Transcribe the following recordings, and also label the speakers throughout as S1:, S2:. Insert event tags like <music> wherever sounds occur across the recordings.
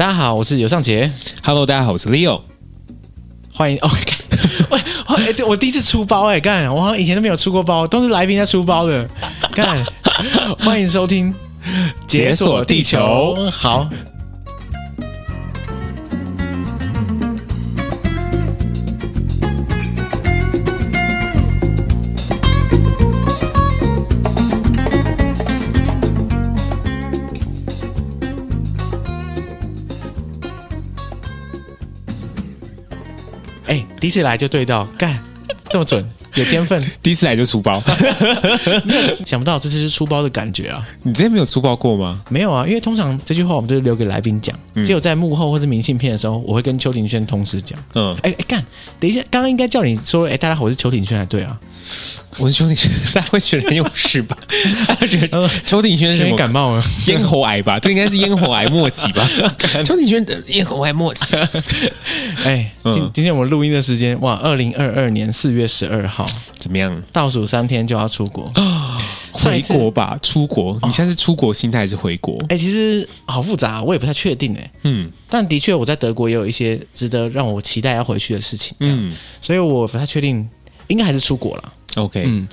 S1: 大家好，我是尤尚杰。
S2: Hello，大家好，我是 Leo。
S1: 欢迎哦，<laughs> 喂，我第一次出包哎，干，我好像以前都没有出过包，都是来宾在出包的。干，<laughs> 欢迎收听《解锁地球》。好。一次来就对到，干这么准，有天分。<laughs>
S2: 第一次来就出包，<laughs>
S1: 想不到这次是出包的感觉啊！
S2: 你之前没有出包过吗？
S1: 没有啊，因为通常这句话我们都是留给来宾讲，嗯、只有在幕后或是明信片的时候，我会跟邱庭轩同时讲。嗯，哎哎干，等一下，刚刚应该叫你说，哎，大家好，我是邱庭轩才对啊。
S2: 我是邱鼎轩，<laughs> 大家会觉得很有事吧？大家觉得邱鼎轩是什么
S1: 感冒了？
S2: 咽喉癌吧？这应该是咽喉癌末期吧？<laughs> 邱鼎轩的咽喉癌末期。<laughs>
S1: 哎，今今天我们录音的时间，哇，二零二二年四月十二号，
S2: 怎么样？
S1: 倒数三天就要出国
S2: 回国吧？出国？你现在是出国心态还是回国？
S1: 哎，其实好复杂，我也不太确定哎。嗯，但的确我在德国也有一些值得让我期待要回去的事情。嗯，所以我不太确定，应该还是出国了。
S2: OK，嗯，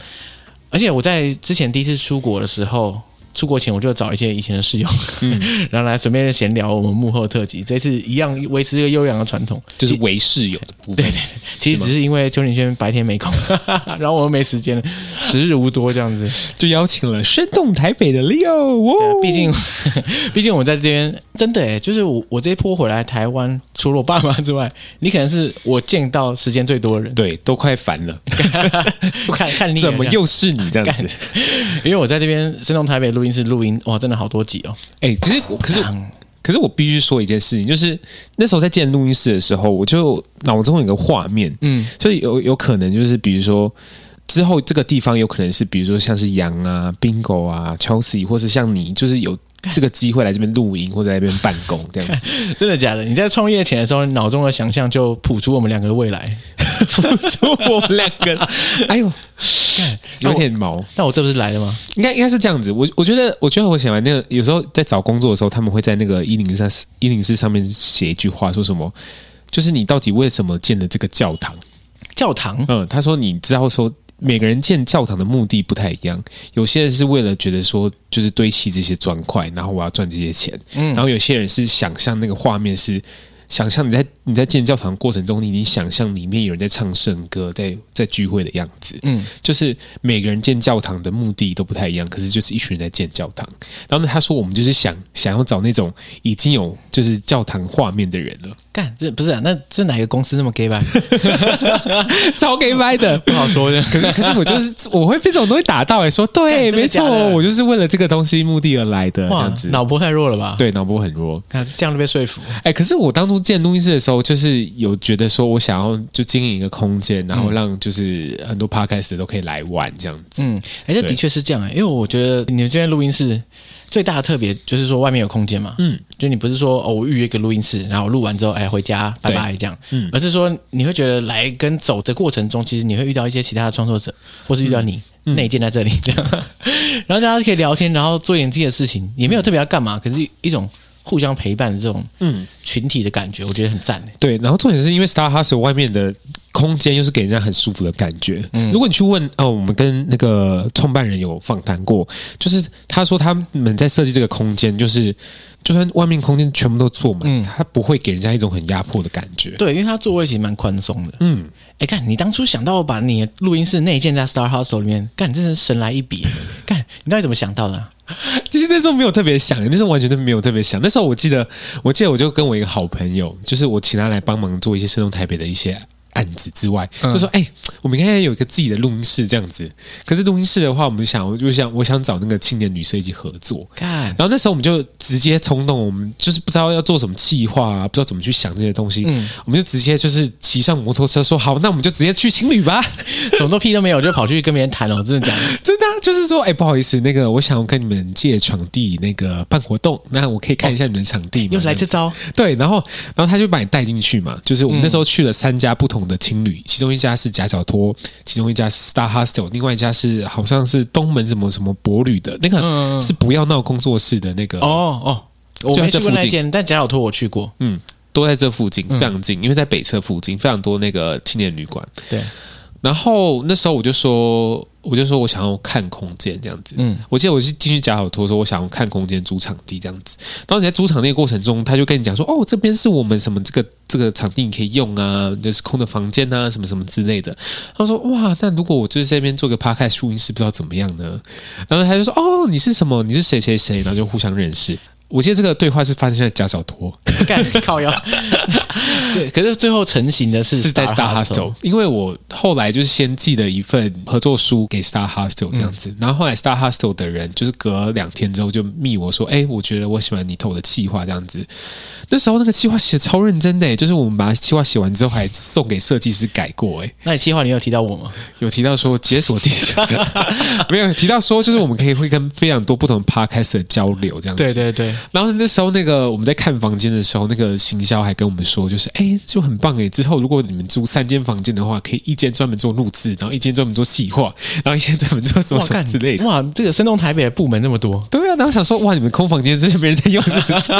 S1: 而且我在之前第一次出国的时候，出国前我就找一些以前的室友，嗯，<laughs> 然后来随便闲聊我们幕后特辑。这次一样维持一个优良的传统，
S2: 就是为室友的部分。
S1: 对对对，其实只是因为邱景轩白天没空，<laughs> 然后我又没时间了，时日无多，这样子
S2: 就邀请了生动台北的 Leo。
S1: 毕竟，<laughs> 毕竟我在这边真的哎，就是我我这一波回来台湾，除了我爸妈之外，你可能是我见到时间最多的人。
S2: 对，都快烦了，
S1: 不看看你
S2: 怎么又是你这样子？
S1: 因为我在这边生动台北录音。是录音哇，真的好多集哦！
S2: 哎、欸，其实我可是可是我必须说一件事情，就是那时候在建录音室的时候，我就脑中有个画面，嗯，所以有有可能就是比如说之后这个地方有可能是比如说像是羊啊、Bingo 啊、Chelsea，或是像你，就是有。<laughs> 这个机会来这边录音或者在这边办公这样子，<laughs>
S1: 真的假的？你在创业前的时候，脑中的想象就谱出我们两个的未来，<laughs>
S2: 谱出我们两个。哎呦，有点毛。
S1: 那我这不是来了吗？
S2: 应该应该是这样子。我我觉得，我觉得我写完那个，有时候在找工作的时候，他们会在那个一零三一零四上面写一句话，说什么？就是你到底为什么建了这个教堂？
S1: 教堂？
S2: 嗯，他说你知道说。每个人建教堂的目的不太一样，有些人是为了觉得说，就是堆砌这些砖块，然后我要赚这些钱，嗯，然后有些人是想象那个画面是。想象你在你在建教堂过程中，你已经想象里面有人在唱圣歌，在在聚会的样子。嗯，就是每个人建教堂的目的都不太一样，可是就是一群人在建教堂。然后呢，他说我们就是想想要找那种已经有就是教堂画面的人了。
S1: 干，这不是啊？那这哪个公司那么 gay 吧？<laughs>
S2: 超 gay 掰的，
S1: 不好说的。
S2: 可是可是我就是我会被这种东西打到，哎，说对，没错，我就是为了这个东西目的而来的。这样子，
S1: 脑波太弱了吧？
S2: 对，脑波很弱。
S1: 看这样都被说服。
S2: 哎，可是我当初。建录音室的时候，就是有觉得说，我想要就经营一个空间，然后让就是很多 podcast 都可以来玩这样子。嗯，
S1: 哎、欸，这的确是这样哎、欸，因为我觉得你们这边录音室最大的特别就是说外面有空间嘛。嗯，就你不是说哦，我预约一个录音室，然后录完之后哎回家拜拜这样。嗯，而是说你会觉得来跟走的过程中，其实你会遇到一些其他的创作者，或是遇到你内建在这里这样，<laughs> 然后大家可以聊天，然后做一点自己的事情，也没有特别要干嘛，可是一种。互相陪伴的这种嗯群体的感觉，我觉得很赞。
S2: 对，然后重点是因为 Star Hustle 外面的空间又是给人家很舒服的感觉。嗯，如果你去问哦，我们跟那个创办人有访谈过，就是他说他们在设计这个空间，就是就算外面空间全部都坐满，嗯，他不会给人家一种很压迫的感觉。
S1: 对，因为它座位其实蛮宽松的。嗯，哎，看你当初想到把你的录音室内建在 Star Hustle 里面，干，真是神来一笔。<laughs> 干，你到底怎么想到的啊？
S2: 其实那时候没有特别想，那时候完全都没有特别想。那时候我记得，我记得我就跟我一个好朋友，就是我请他来帮忙做一些生动台北的一些。案子之外，就说：“哎、欸，我们应该有一个自己的录音室这样子。可是录音室的话，我们想，我就想，我想找那个青年旅社一起合作。看，然后那时候我们就直接冲动，我们就是不知道要做什么计划啊，不知道怎么去想这些东西。嗯，我们就直接就是骑上摩托车说好，那我们就直接去青旅吧。<laughs>
S1: 什么都屁都没有，就跑去跟别人谈了。我真的假的？<laughs>
S2: 真的、啊，就是说，哎、欸，不好意思，那个我想要跟你们借场地，那个办活动，那我可以看一下你们的场地吗？
S1: 又来这招？
S2: 对，然后，然后他就把你带进去嘛。就是我们那时候去了三家不同的青旅，其中一家是夹脚托，其中一家是 Star Hostel，另外一家是好像是东门什么什么博旅的那个是不要闹工作室的那个
S1: 哦哦，我没去过那间，但夹角托我去过，
S2: 嗯，都在这附近，非常近，嗯、因为在北侧附近非常多那个青年旅馆。
S1: 对，
S2: 然后那时候我就说。我就说，我想要看空间这样子。嗯，我记得我是进去夹好托说，我想要看空间租场地这样子。然后你在租场地的过程中，他就跟你讲说，哦，这边是我们什么这个这个场地你可以用啊，就是空的房间啊，什么什么之类的。他说，哇，那如果我就是在这边做个 podcast 录音室，不知道怎么样呢？然后他就说，哦，你是什么？你是谁谁谁？然后就互相认识。我记得这个对话是发生在假小托，
S1: 干靠腰。<laughs> 对，可是最后成型的是
S2: 是在 Star Hostel，因为我后来就是先寄了一份合作书给 Star Hostel 这样子，嗯、然后后来 Star Hostel 的人就是隔两天之后就密我说，哎，我觉得我喜欢你投的企划这样子。那时候那个计划写超认真的，就是我们把计划写完之后还送给设计师改过。哎，
S1: 那你计划你有提到我吗？
S2: 有提到说解锁地球，<laughs> 没有提到说就是我们可以会跟非常多不同的 Podcast 交流这样子。
S1: 对对对。
S2: 然后那时候，那个我们在看房间的时候，那个行销还跟我们说，就是哎，就很棒哎。之后如果你们租三间房间的话，可以一间专门做录制，然后一间专门做细化，然后一间专门做什么什么之类的。
S1: 哇，这个生动台北的部门那么多。
S2: 对啊，然后想说，哇，你们空房间真是没人在用，是不是？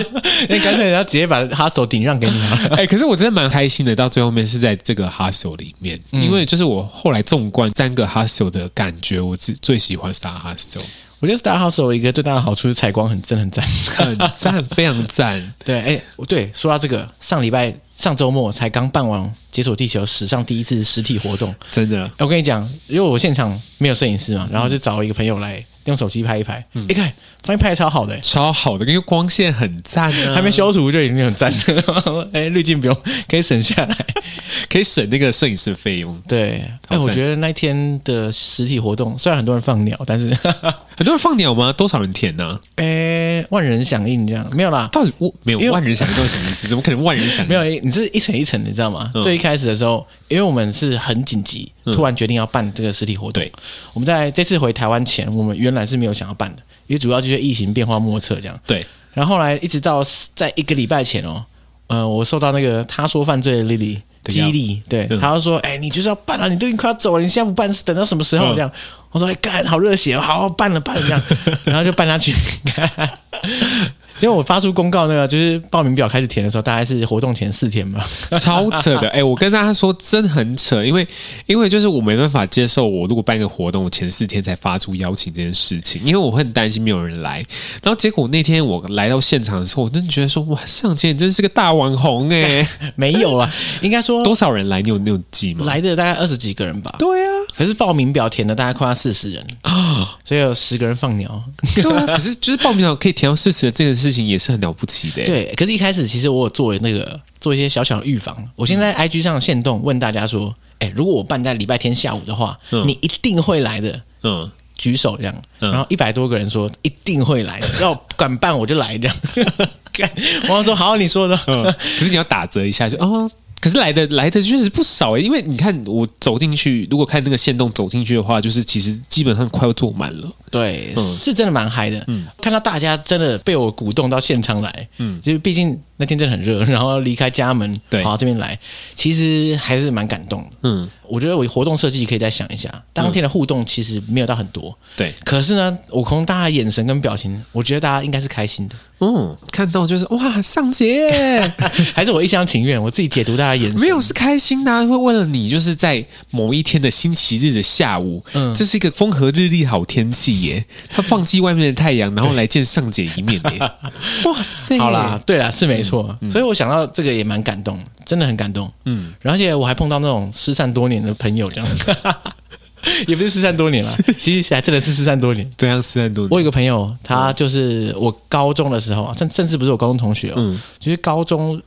S1: 那干脆人家直接把 hostel 顶让给你了。<laughs>
S2: 哎，可是我真的蛮开心的，到最后面是在这个 hostel 里面，嗯、因为就是我后来纵观三个 hostel 的感觉，我最最喜欢 Star Hostel。
S1: 我觉得 Star House 有一个最大的好处是采光很赞很赞，
S2: 很赞，非常赞。
S1: 对，哎，对，说到这个，上礼拜上周末才刚办完《解锁地球》史上第一次实体活动，
S2: 真的。
S1: 我跟你讲，因为我现场没有摄影师嘛，然后就找一个朋友来。用手机拍一拍，你看发现拍的超好的，欸，
S2: 超好的，因为光线很赞啊，
S1: 还没修图就已经很赞了。<laughs> 哎，滤镜不用，可以省下来，
S2: 可以省那个摄影师的费用。
S1: 对，哎，我觉得那天的实体活动，虽然很多人放鸟，但是 <laughs>
S2: 很多人放鸟吗？多少人填呢？
S1: 哎，万人响应这样没有啦？
S2: 到底我没有万人响应是什么意思？怎么可能万人响应？
S1: 没有，你是一层一层的，你知道吗？最一开始的时候，因为我们是很紧急，突然决定要办这个实体活动。我们在这次回台湾前，我们原来是没有想要办的，因为主要就是疫情变化莫测这样。
S2: 对，
S1: 然后后来一直到在一个礼拜前哦，呃，我受到那个他说犯罪的 Lily 激励，对，他就说：“哎，你就是要办啊，你都已经快要走了，你现在不办是等到什么时候？”这样，我说：“哎，干，好热血，好好办了，办了这样。<laughs> ”然后就办下去。结果我发出公告，那个就是报名表开始填的时候，大概是活动前四天吧，
S2: 超扯的。哎、欸，我跟大家说，真的很扯，因为因为就是我没办法接受，我如果办一个活动，我前四天才发出邀请这件事情，因为我会很担心没有人来。然后结果那天我来到现场的时候，我真的觉得说，哇，尚杰你真是个大网红哎、欸！<laughs>
S1: 没有啊，应该说
S2: 多少人来？你有你有记吗？
S1: 来的大概二十几个人吧。
S2: 对啊，
S1: 可是报名表填的大概快要四十人啊，<gasps> 所以有十个人放鸟。
S2: 对啊，可是就是报名表可以填到四十的这个事情也是很了不起
S1: 的。对，可是，一开始其实我有做那个做一些小小的预防。我现在 IG 上限动问大家说：“哎，如果我办在礼拜天下午的话，你一定会来的。”嗯，举手这样，然后一百多个人说一定会来的，<laughs> 要敢办我就来这样。<laughs> 我说好，你说的。
S2: 可是你要打折一下就哦。可是来的来的确实不少诶，因为你看我走进去，如果看那个线动走进去的话，就是其实基本上快要坐满了。
S1: 对，嗯、是真的蛮嗨的。嗯，看到大家真的被我鼓动到现场来，嗯，就是毕竟那天真的很热，<laughs> 然后离开家门跑到这边来，其实还是蛮感动的。嗯。我觉得我活动设计可以再想一下，当天的互动其实没有到很多，嗯、对。可是呢，我从大家眼神跟表情，我觉得大家应该是开心的。
S2: 嗯，看到就是哇，尚杰，<laughs>
S1: 还是我一厢情愿，我自己解读大家眼神，
S2: 没有是开心的、啊，会为了你，就是在某一天的星期日的下午，嗯，这是一个风和日丽好天气耶，他放弃外面的太阳，然后来见尚杰一面耶，<laughs> 哇塞！
S1: 好啦，对啦，是没错，嗯、所以我想到这个也蛮感动，真的很感动，嗯，而且我还碰到那种失散多年的朋友这样，<laughs> 也不是失散多年了，<laughs> 其实还真的是失散多年。
S2: 怎样失散多年？
S1: 我有个朋友，他就是我高中的时候，甚甚至不是我高中同学哦，嗯，就是高中，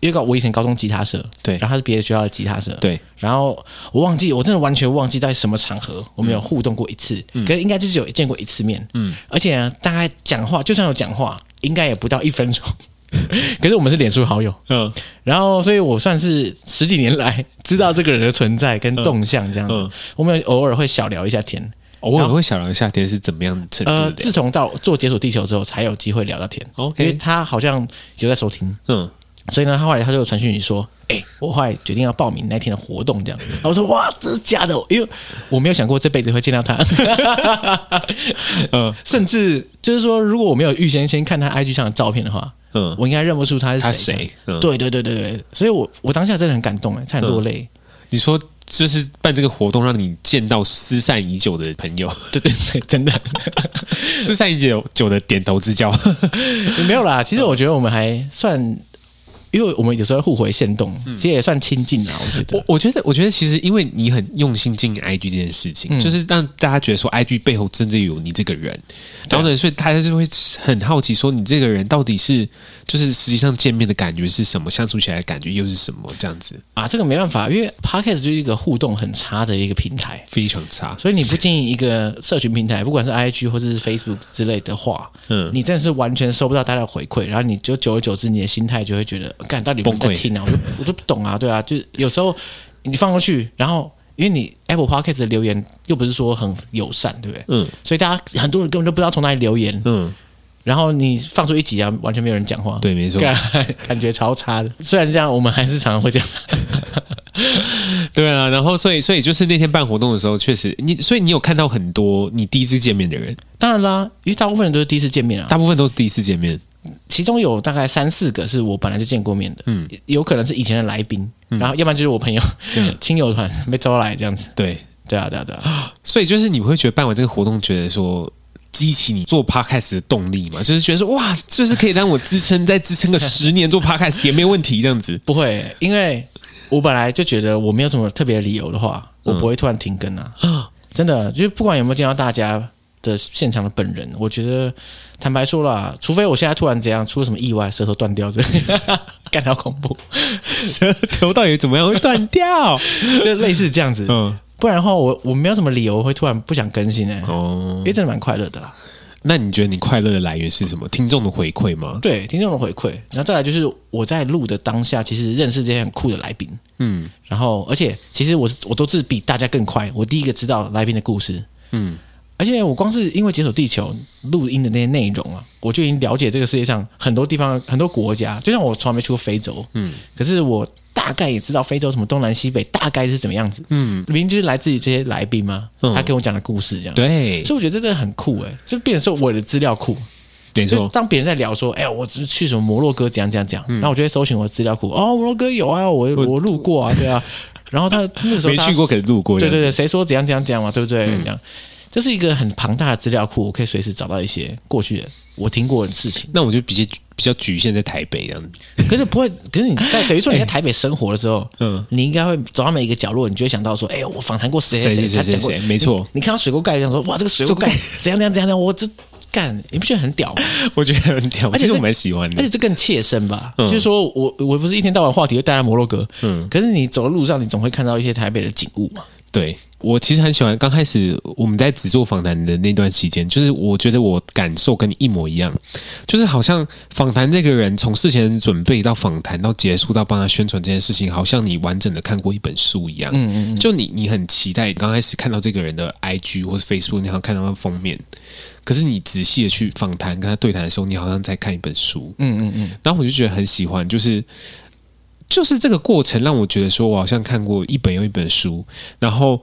S1: 因为我以前高中吉他社，对，然后他是别的学校的吉他社，对，然后我忘记，我真的完全忘记在什么场合我们有互动过一次，嗯，可是应该就是有见过一次面，嗯，而且呢，大概讲话，就算有讲话，应该也不到一分钟。<laughs> 可是我们是脸书好友，嗯，然后所以我算是十几年来知道这个人的存在跟动向这样子，嗯。嗯、我们偶尔会小聊一下天，
S2: 偶尔会小聊一下天是怎么样程度的？呃，
S1: 自从到做解锁地球之后，才有机会聊到天，OK，因为他好像有在收听，嗯，所以呢，他后来他就传讯息说：“哎、欸，我后来决定要报名那天的活动，这样。<laughs> ”然后我说：“哇，这是假的？因为我没有想过这辈子会见到他。<laughs> ”嗯，甚至就是说，如果我没有预先先看他 IG 上的照片的话，嗯，我应该认不出他是谁。他谁？嗯、对对对对对，所以我我当下真的很感动哎，差点落泪、嗯。
S2: 你说。就是办这个活动，让你见到失散已久的朋友，<laughs>
S1: 对对对，真的 <laughs>
S2: 失散已久久的点头之交，
S1: 也 <laughs> 没有啦。其实我觉得我们还算。因为我们有时候互回线动，其实也算亲近啊。我觉得，
S2: 我我觉得，我觉得其实因为你很用心经营 IG 这件事情，嗯、就是让大家觉得说 IG 背后真的有你这个人，然后呢，所以大家就会很好奇说你这个人到底是就是实际上见面的感觉是什么，相处起来的感觉又是什么这样子
S1: 啊？这个没办法，因为 Podcast 就是一个互动很差的一个平台，
S2: 非常差。所
S1: 以你不经营一个社群平台，不管是 IG 或者是 Facebook 之类的话，嗯，你真的是完全收不到大家的回馈，然后你就久而久之，你的心态就会觉得。干到底不在听啊？我就我就不懂啊，对啊，就有时候你放过去，然后因为你 Apple Podcast 的留言又不是说很友善，对不对？嗯，所以大家很多人根本就不知道从哪里留言，嗯，然后你放出一集啊，完全没有人讲话，
S2: 对，没错，<laughs>
S1: 感觉超差的。虽然这样，我们还是常常会这样，<laughs>
S2: 对啊。然后，所以，所以就是那天办活动的时候，确实你，所以你有看到很多你第一次见面的人，
S1: 当然啦，因为大部分人都是第一次见面啊，
S2: 大部分都是第一次见面。
S1: 其中有大概三四个是我本来就见过面的，嗯，有可能是以前的来宾，嗯、然后要不然就是我朋友 <laughs> 亲、嗯、友团被招来这样子，
S2: 对，
S1: 对啊，对啊，对啊，<gasps>
S2: 所以就是你会觉得办完这个活动，觉得说激起你做 podcast 的动力嘛？就是觉得说哇，就是可以让我支撑再支撑个十年做 podcast 也没有问题，这样子。<laughs>
S1: 不会，因为我本来就觉得我没有什么特别的理由的话，我不会突然停更啊，嗯、<gasps> 真的，就是不管有没有见到大家的现场的本人，我觉得。坦白说了，除非我现在突然怎样出了什么意外，舌头断掉，这 <laughs> 干到恐怖，
S2: 舌头到底怎么样会断掉？<laughs>
S1: 就类似这样子，嗯，不然的话，我我没有什么理由会突然不想更新呢。哦，因为真的蛮快乐的啦。
S2: 那你觉得你快乐的来源是什么？听众的回馈吗？
S1: 对，听众的回馈。然后再来就是我在录的当下，其实认识这些很酷的来宾，嗯，然后而且其实我是我都是比大家更快，我第一个知道来宾的故事，嗯。而且我光是因为解锁地球录音的那些内容啊，我就已经了解这个世界上很多地方、很多国家。就像我从来没去过非洲，嗯，可是我大概也知道非洲什么东南西北大概是怎么样子，嗯，明明就是来自于这些来宾嘛，他跟我讲的故事这样，
S2: 对，
S1: 所以我觉得这真的很酷诶，就变成说我的资料库。
S2: 没错，
S1: 当别人在聊说，哎呀，我只是去什么摩洛哥，怎样怎样讲，然后我就会搜寻我的资料库，哦，摩洛哥有啊，我我路过啊，对啊，然后他那个时候 <laughs>
S2: 没去过，可是路过，
S1: 对对对，谁说怎样怎样讲嘛，对不对？这样。这是一个很庞大的资料库，我可以随时找到一些过去的我听过的事情。
S2: 那我就比较比较局限在台北这样子，
S1: 可是不会，可是你在 <laughs> 等于说你在台北生活的时候，嗯，你应该会走到每一个角落，你就会想到说，哎，我访谈过谁谁谁谁谁谁，没错。你看到水沟盖，就想说，哇，这个水沟盖怎样怎样怎样，我这干，你不觉得很屌吗？<laughs>
S2: 我觉得很屌，而且我蛮喜欢的，
S1: 而且这更切身吧。就是说我我不是一天到晚话题就带来摩洛哥，嗯，可是你走的路上，你总会看到一些台北的景物嘛。
S2: 对，我其实很喜欢刚开始我们在只做访谈的那段期间，就是我觉得我感受跟你一模一样，就是好像访谈这个人从事前准备到访谈到结束到帮他宣传这件事情，好像你完整的看过一本书一样。嗯嗯，就你你很期待刚开始看到这个人的 IG 或是 Facebook，你好像看到他封面，可是你仔细的去访谈跟他对谈的时候，你好像在看一本书。嗯嗯嗯，然后我就觉得很喜欢，就是。就是这个过程让我觉得说，我好像看过一本又一本书，然后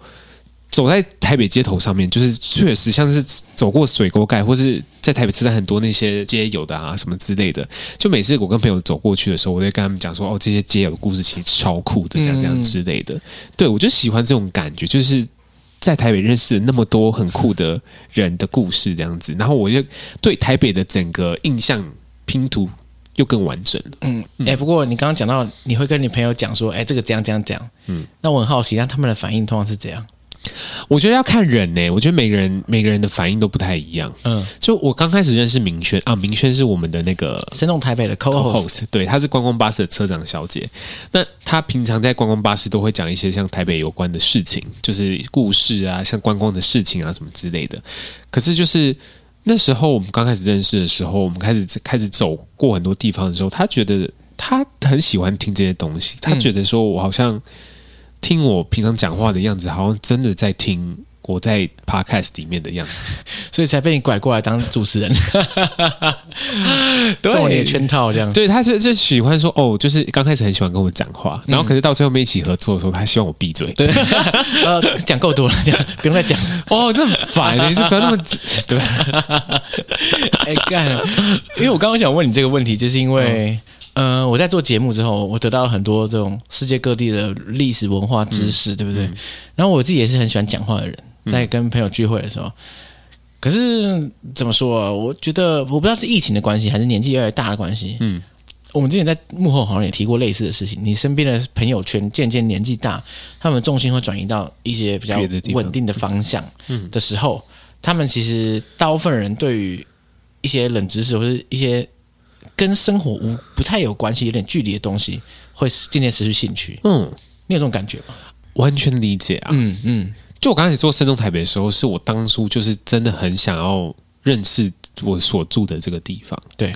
S2: 走在台北街头上面，就是确实像是走过水沟盖，或是在台北吃的很多那些街友的啊什么之类的。就每次我跟朋友走过去的时候，我都会跟他们讲说：“哦，这些街友的故事其实超酷的，这样这样之类的。”对，我就喜欢这种感觉，就是在台北认识那么多很酷的人的故事这样子，然后我就对台北的整个印象拼图。又更完整了。嗯，哎、欸，不过你刚刚讲到你会跟你朋友讲说，哎、欸，这个怎样怎样怎样。嗯，那我很好奇，那他们的反应通常是怎样？我觉得要看人呢、欸。我觉得每个人每个人的反应都不太一样。嗯，就我刚开始认识明轩啊，明轩是我们的那个
S1: 生动台北的 co-host，, co-host
S2: 对，他是观光巴士的车长小姐。那他平常在观光巴士都会讲一些像台北有关的事情，就是故事啊，像观光的事情啊什么之类的。可是就是。那时候我们刚开始认识的时候，我们开始开始走过很多地方的时候，他觉得他很喜欢听这些东西。他觉得说我好像听我平常讲话的样子，好像真的在听我在 Podcast 里面的样子，<laughs>
S1: 所以才被你拐过来当主持人，<laughs> 中你的圈套这样。
S2: 对，他是就喜欢说哦，就是刚开始很喜欢跟我讲话，然后可是到最后面一起合作的时候，他希望我闭嘴。
S1: 对，<laughs> 呃，讲够多了，这样不用再讲。
S2: 哦，这很烦，你就不要那么对。
S1: 哎干，因为我刚刚想问你这个问题，就是因为。嗯、呃，我在做节目之后，我得到了很多这种世界各地的历史文化知识，嗯、对不对？嗯、然后我自己也是很喜欢讲话的人，在跟朋友聚会的时候。嗯、可是怎么说啊？我觉得我不知道是疫情的关系，还是年纪越来越大的关系。嗯，我们之前在幕后好像也提过类似的事情。你身边的朋友圈渐渐年纪大，他们重心会转移到一些比较稳定的方向的时候，他们其实大部分人对于一些冷知识或者一些。跟生活无不太有关系，有点距离的东西，会渐渐失去兴趣。嗯，你有这种感觉吗？
S2: 完全理解啊。嗯嗯，就我刚开始做深动台北的时候，是我当初就是真的很想要认识我所住的这个地方。
S1: 对。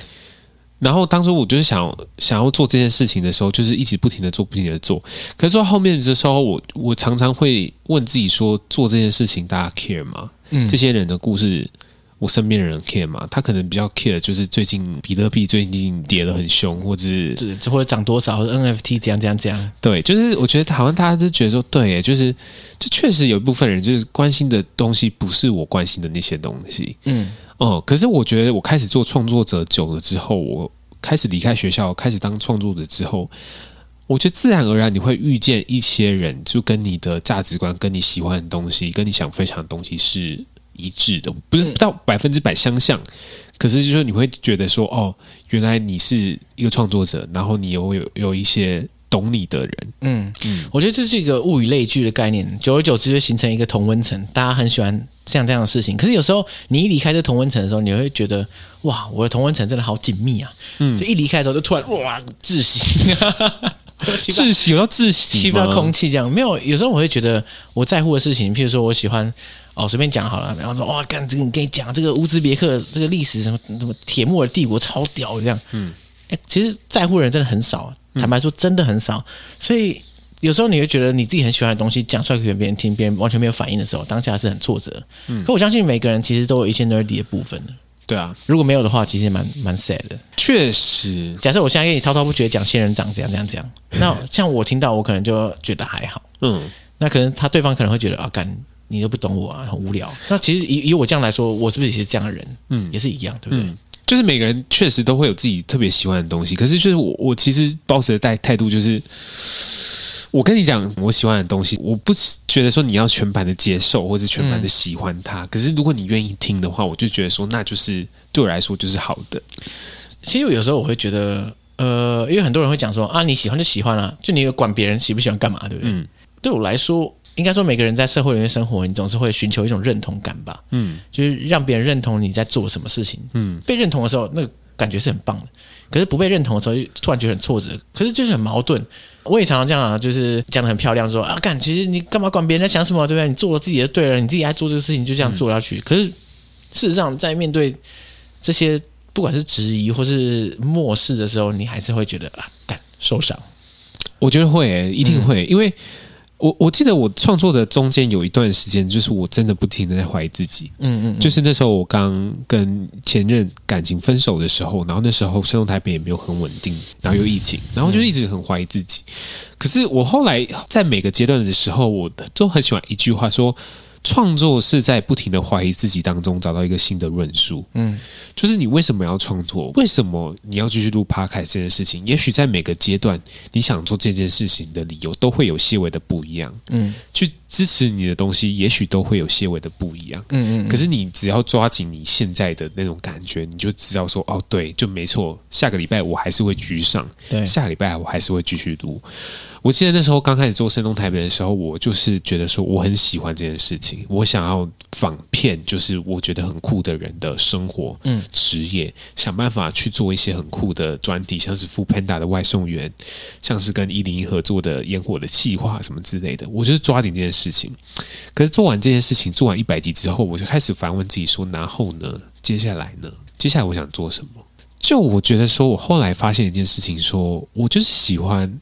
S2: 然后当初我就是想想要做这件事情的时候，就是一直不停的做，不停的做。可是说后面的时候，我我常常会问自己说：做这件事情，大家 care 吗？嗯，这些人的故事。我身边的人 care 嘛？他可能比较 care，就是最近比特币最近跌得很凶，或者是
S1: 或者涨多少，或者 NFT 怎样怎样怎样。
S2: 对，就是我觉得好像大家都觉得说，对，就是就确实有一部分人就是关心的东西不是我关心的那些东西。嗯哦、嗯，可是我觉得我开始做创作者久了之后，我开始离开学校，开始当创作者之后，我觉得自然而然你会遇见一些人，就跟你的价值观、跟你喜欢的东西、跟你想分享的东西是。一致的，不是到百分之百相像，嗯、可是就是说你会觉得说，哦，原来你是一个创作者，然后你有有有一些懂你的人，嗯。嗯，
S1: 我觉得这是一个物以类聚的概念，久而久之就形成一个同温层，大家很喜欢像这样的事情。可是有时候你一离开这同温层的时候，你会觉得，哇，我的同温层真的好紧密啊，嗯，就一离开的时候就突然哇窒息，<laughs>
S2: 窒息有要窒息，
S1: 吸不到空气这样。没有，有时候我会觉得我在乎的事情，譬如说我喜欢。哦，随便讲好了，然后说哇，干这个，你跟你讲这个乌兹别克这个历史什么什么铁木尔帝国超屌这样，嗯，哎，其实在乎的人真的很少，坦白说真的很少，所以有时候你会觉得你自己很喜欢的东西讲出来给别人听，别人完全没有反应的时候，当下是很挫折。嗯，可我相信每个人其实都有一些 nerdy 的部分。
S2: 对啊，
S1: 如果没有的话，其实也蛮蛮 sad 的。
S2: 确实，
S1: 假设我现在跟你滔滔不绝讲仙人掌这样这样这样，那像我听到我可能就觉得还好，嗯，那可能他对方可能会觉得啊干。你都不懂我啊，很无聊。<laughs> 那其实以以我这样来说，我是不是也是这样的人？嗯，也是一样，对不对？
S2: 嗯，就是每个人确实都会有自己特别喜欢的东西。可是，就是我我其实保持的态态度就是，我跟你讲我喜欢的东西，我不觉得说你要全盘的接受，或是全盘的喜欢它。嗯，可是，如果你愿意听的话，我就觉得说，那就是对我来说就是好的。
S1: 其实有时候我会觉得，呃，因为很多人会讲说啊，你喜欢就喜欢了，就你管别人喜不喜欢干嘛，对不对？嗯，对我来说。应该说，每个人在社会里面生活，你总是会寻求一种认同感吧？嗯，就是让别人认同你在做什么事情。嗯，被认同的时候，那个感觉是很棒的。可是不被认同的时候，突然觉得很挫折。可是就是很矛盾。我也常常这样啊，就是讲的很漂亮，说啊，干，其实你干嘛管别人在想什么，对不对？你做自己的对了，你自己爱做这个事情，就这样做下去。嗯，可是事实上，在面对这些不管是质疑或是漠视的时候，你还是会觉得啊，干，受伤。
S2: 我觉得会欸，一定会，嗯，因为。我我记得我创作的中间有一段时间，就是我真的不停的在怀疑自己，嗯，嗯嗯，就是那时候我刚跟前任感情分手的时候，然后那时候生动台北也没有很稳定，然后又疫情，然后就一直很怀疑自己。可是我后来在每个阶段的时候，我都很喜欢一句话说。创作是在不停的怀疑自己当中找到一个新的论述，嗯，就是你为什么要创作？为什么你要继续录 Podcast 这件事情？也许在每个阶段，你想做这件事情的理由都会有些微的不一样，嗯，去支持你的东西，也许都会有些微的不一样，嗯嗯。可是你只要抓紧你现在的那种感觉，你就知道说，哦，对，就没错。下个礼拜我还是会继续上，对，下个礼拜我还是会继续录。我记得那时候刚开始做声东台北的时候，我就是觉得说我很喜欢这件事情，我想要仿骗，就是我觉得很酷的人的生活、嗯，职业，想办法去做一些很酷的专题，像是 foodpanda 的外送员，像是跟一零一合作的烟火的计划什么之类的，我就是抓紧这件事情。可是做完这件事情，做完一百集之后，我就开始反问自己说：然后呢？接下来呢？接下来我想做什么？就我觉得说，我后来发现一件事情说，说我就是喜欢。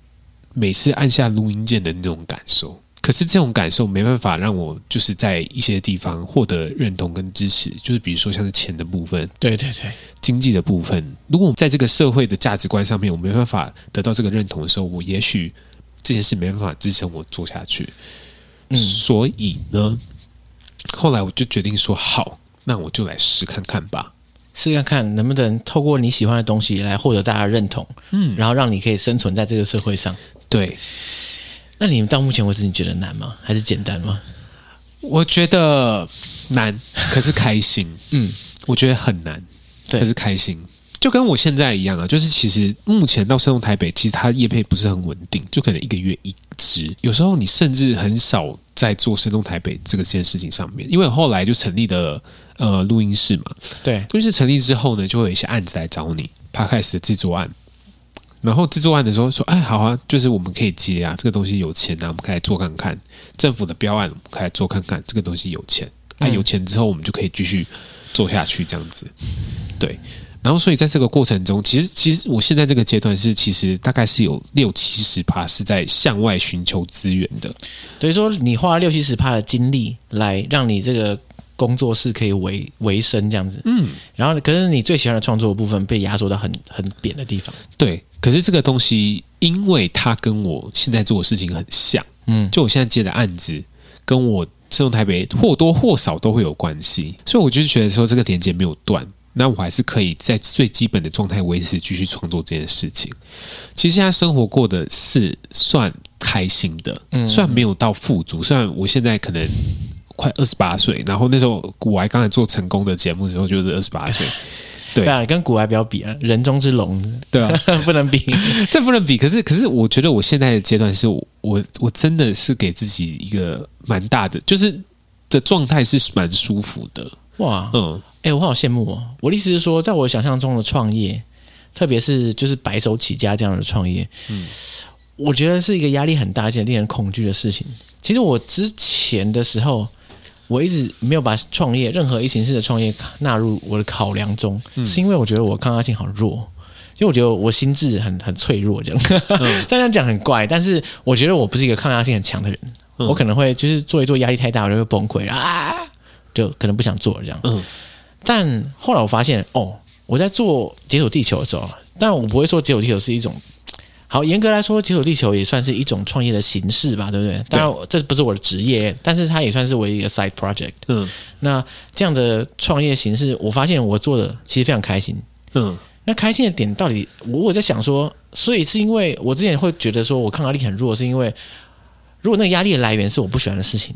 S2: 每次按下录音键的那种感受，可是这种感受没办法让我就是在一些地方获得认同跟支持，就是比如说像是钱的部分，
S1: 对对对，
S2: 经济的部分。如果我在这个社会的价值观上面我没办法得到这个认同的时候，我也许这件事没办法支撑我做下去。嗯，所以呢，后来我就决定说好，那我就来试看看吧，
S1: 试看看能不能透过你喜欢的东西来获得大家认同，嗯，然后让你可以生存在这个社会上。
S2: 对。
S1: 那你们到目前为止，你觉得难吗？还是简单吗？
S2: 我觉得难，可是开心。<laughs> 嗯，我觉得很难，
S1: 对，
S2: 可是开心。就跟我现在一样啊，就是其实目前到生动台北，其实它业配不是很稳定，就可能一个月一支。有时候你甚至很少在做生动台北这个件事情上面，因为后来就成立了呃录音室嘛。
S1: 对，
S2: 录音室成立之后呢，就会有一些案子来找你，Podcast 的制作案。然后制作案的时候说：“哎，好啊，就是我们可以接啊，这个东西有钱啊，我们可以来做看看。政府的标案，我们可以来做看看，这个东西有钱。哎、嗯，有钱之后，我们就可以继续做下去，这样子。对。然后，所以在这个过程中，其实，其实我现在这个阶段是，其实大概是有六七十趴是在向外寻求资源的。
S1: 等于说，你花了六七十趴的精力来让你这个。”工作室可以维维生这样子，嗯，然后可是你最喜欢的创作的部分被压缩到很很扁的地方，
S2: 对。可是这个东西，因为它跟我现在做的事情很像，嗯，就我现在接的案子，跟我生动台北或多或少都会有关系，所以我就觉得说这个连接没有断，那我还是可以在最基本的状态维持继续创作这件事情。其实现在生活过的是算开心的，嗯，虽然没有到富足，虽然我现在可能。快二十八岁，然后那时候我还刚才做成功的节目的时候就是二十八岁，
S1: 对啊，跟股癌不要比啊，人中之龙，对啊，<laughs> 不能比，<laughs>
S2: 这不能比。可是，可是我觉得我现在的阶段是我，我，我真的是给自己一个蛮大的，就是的状态是蛮舒服的。
S1: 哇，嗯，哎、欸，我好羡慕哦。我的意思是说，在我想象中的创业，特别是就是白手起家这样的创业，嗯，我觉得是一个压力很大、而且令人恐惧的事情。其实我之前的时候。我一直没有把创业任何一形式的创业纳入我的考量中，嗯、是因为我觉得我抗压性好弱，因为我觉得我心智很很脆弱，这样、嗯、<laughs> 这样讲很怪，但是我觉得我不是一个抗压性很强的人，嗯、我可能会就是做一做压力太大，我就会崩溃啊，就可能不想做了这样。嗯，但后来我发现哦，我在做解锁地球的时候，但我不会说解锁地球是一种。好，严格来说，解锁地球也算是一种创业的形式吧，对不对？当然，这不是我的职业，但是它也算是我一个 side project。嗯，那这样的创业形式，我发现我做的其实非常开心。嗯，那开心的点到底，我我在想说，所以是因为我之前会觉得说我抗压力很弱，是因为如果那个压力的来源是我不喜欢的事情，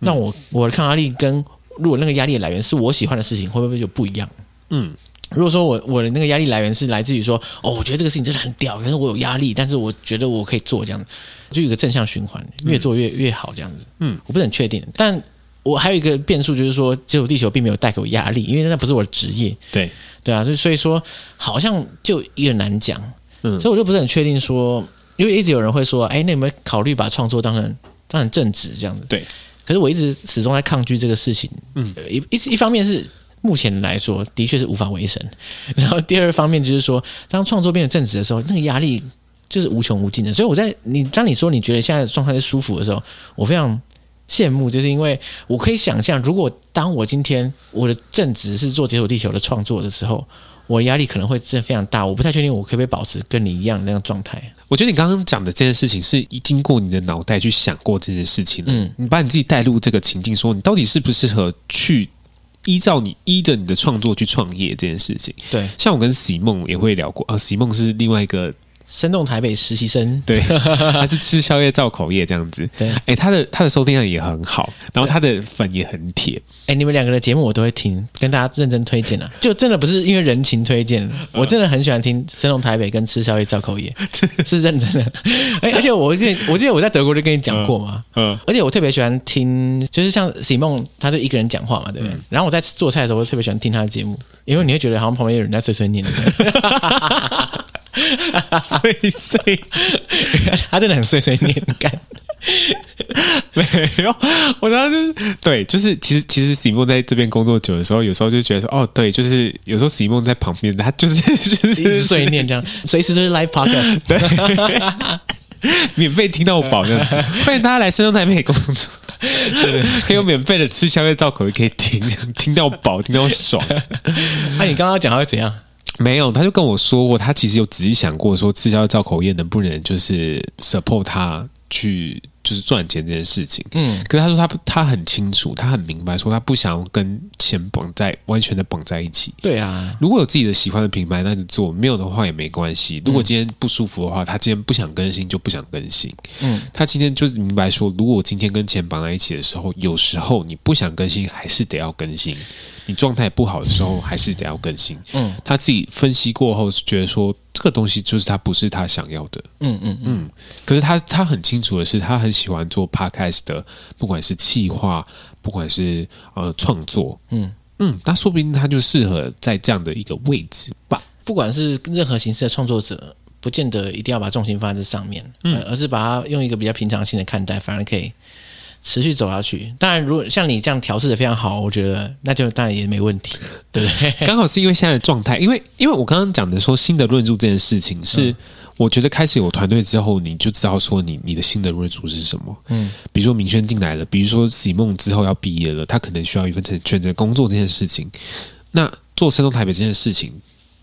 S1: 那我我的抗压力跟如果那个压力的来源是我喜欢的事情，会不会就不一样？嗯。如果说我我的那个压力来源是来自于说哦，我觉得这个事情真的很屌，可是我有压力，但是我觉得我可以做这样子，就有个正向循环，越做越越好这样子。嗯，我不是很确定，但我还有一个变数就是说，接触地球并没有带给我压力，因为那不是我的职业。对对啊，所以所以说好像就有点难讲。嗯，所以我就不是很确定说，因为一直有人会说，哎，那有没有考虑把创作当成当成正职这样子？对，可是我一直始终在抗拒这个事情。嗯，一一一方面是。目前来说，的确是无法维生。<laughs> 然后第二方面就是说，当创作变得正直的时候，那个压力就是无穷无尽的。所以我在你当你说你觉得现在的状态是舒服的时候，我非常羡慕，就是因为我可以想象，如果当我今天我的正直是做解锁地球的创作的时候，我的压力可能会真的非常大。我不太确定我可不可以保持跟你一样的那样状态。
S2: 我觉得你刚刚讲的这件事情是已经过你的脑袋去想过这件事情了。嗯，你把你自己带入这个情境，说你到底适不适合去。依照你依着你的创作去创业这件事情，对，像我跟席梦也会聊过啊，席梦是另外一个。
S1: 生动台北实习生，
S2: 对，<laughs> 他是吃宵夜造口业这样子，对，哎、欸，他的他的收听量也很好，然后他的粉也很铁，
S1: 哎、欸，你们两个的节目我都会听，跟大家认真推荐啊，<laughs> 就真的不是因为人情推荐，我真的很喜欢听生动台北跟吃宵夜造口业，<laughs> 是认真的，哎、欸，而且我跟你，我记得我在德国就跟你讲过嘛，嗯，而且我特别喜欢听，就是像喜梦，他就一个人讲话嘛，对不对？嗯、然后我在做菜的时候，我特别喜欢听他的节目，因为你会觉得好像旁边有人在碎碎念。<laughs>
S2: 碎碎，<laughs>
S1: 他真的很碎碎念干。<laughs>
S2: 没有，我当时就是对，就是其实其实席梦在这边工作久的时候，有时候就觉得说，哦，对，就是有时候席梦在旁边，他就是就是
S1: 一直碎念这样，随时都是 live podcast。
S2: 对，免费听到我饱这样子，欢迎大家来深中台北工作，对对，可以有免费的吃宵夜造口，也可以听，这样听到饱，听到爽。
S1: 那、啊、你刚刚讲他会怎样？
S2: 没有，他就跟我说过，他其实有仔细想过，说吃宵夜造口业能不能就是 support 他去。就是赚钱这件事情，嗯，可是他说他他很清楚，他很明白，说他不想要跟钱绑在完全的绑在一起。
S1: 对啊，
S2: 如果有自己的喜欢的品牌，那就做；没有的话也没关系。如果今天不舒服的话，他今天不想更新就不想更新。嗯，他今天就是明白说，如果我今天跟钱绑在一起的时候，有时候你不想更新，还是得要更新。你状态不好的时候，还是得要更新。嗯，他自己分析过后，觉得说这个东西就是他不是他想要的。嗯嗯嗯。可是他他很清楚的是，他很喜欢做 podcast 的，不管是企划，不管是呃创作。嗯嗯，那说不定他就适合在这样的一个位置吧。
S1: 不管是任何形式的创作者，不见得一定要把重心放在这上面，嗯，而是把它用一个比较平常心的看待，反而可以。持续走下去，当然，如果像你这样调试的非常好，我觉得那就当然也没问题，对不对？<laughs>
S2: 刚好是因为现在的状态，因为因为我刚刚讲的说新的论述这件事情，是我觉得开始有团队之后，你就知道说你你的新的论述是什么。嗯，比如说明轩进来了，比如说喜梦之后要毕业了，他可能需要一份选择工作这件事情。那做深度台北这件事情，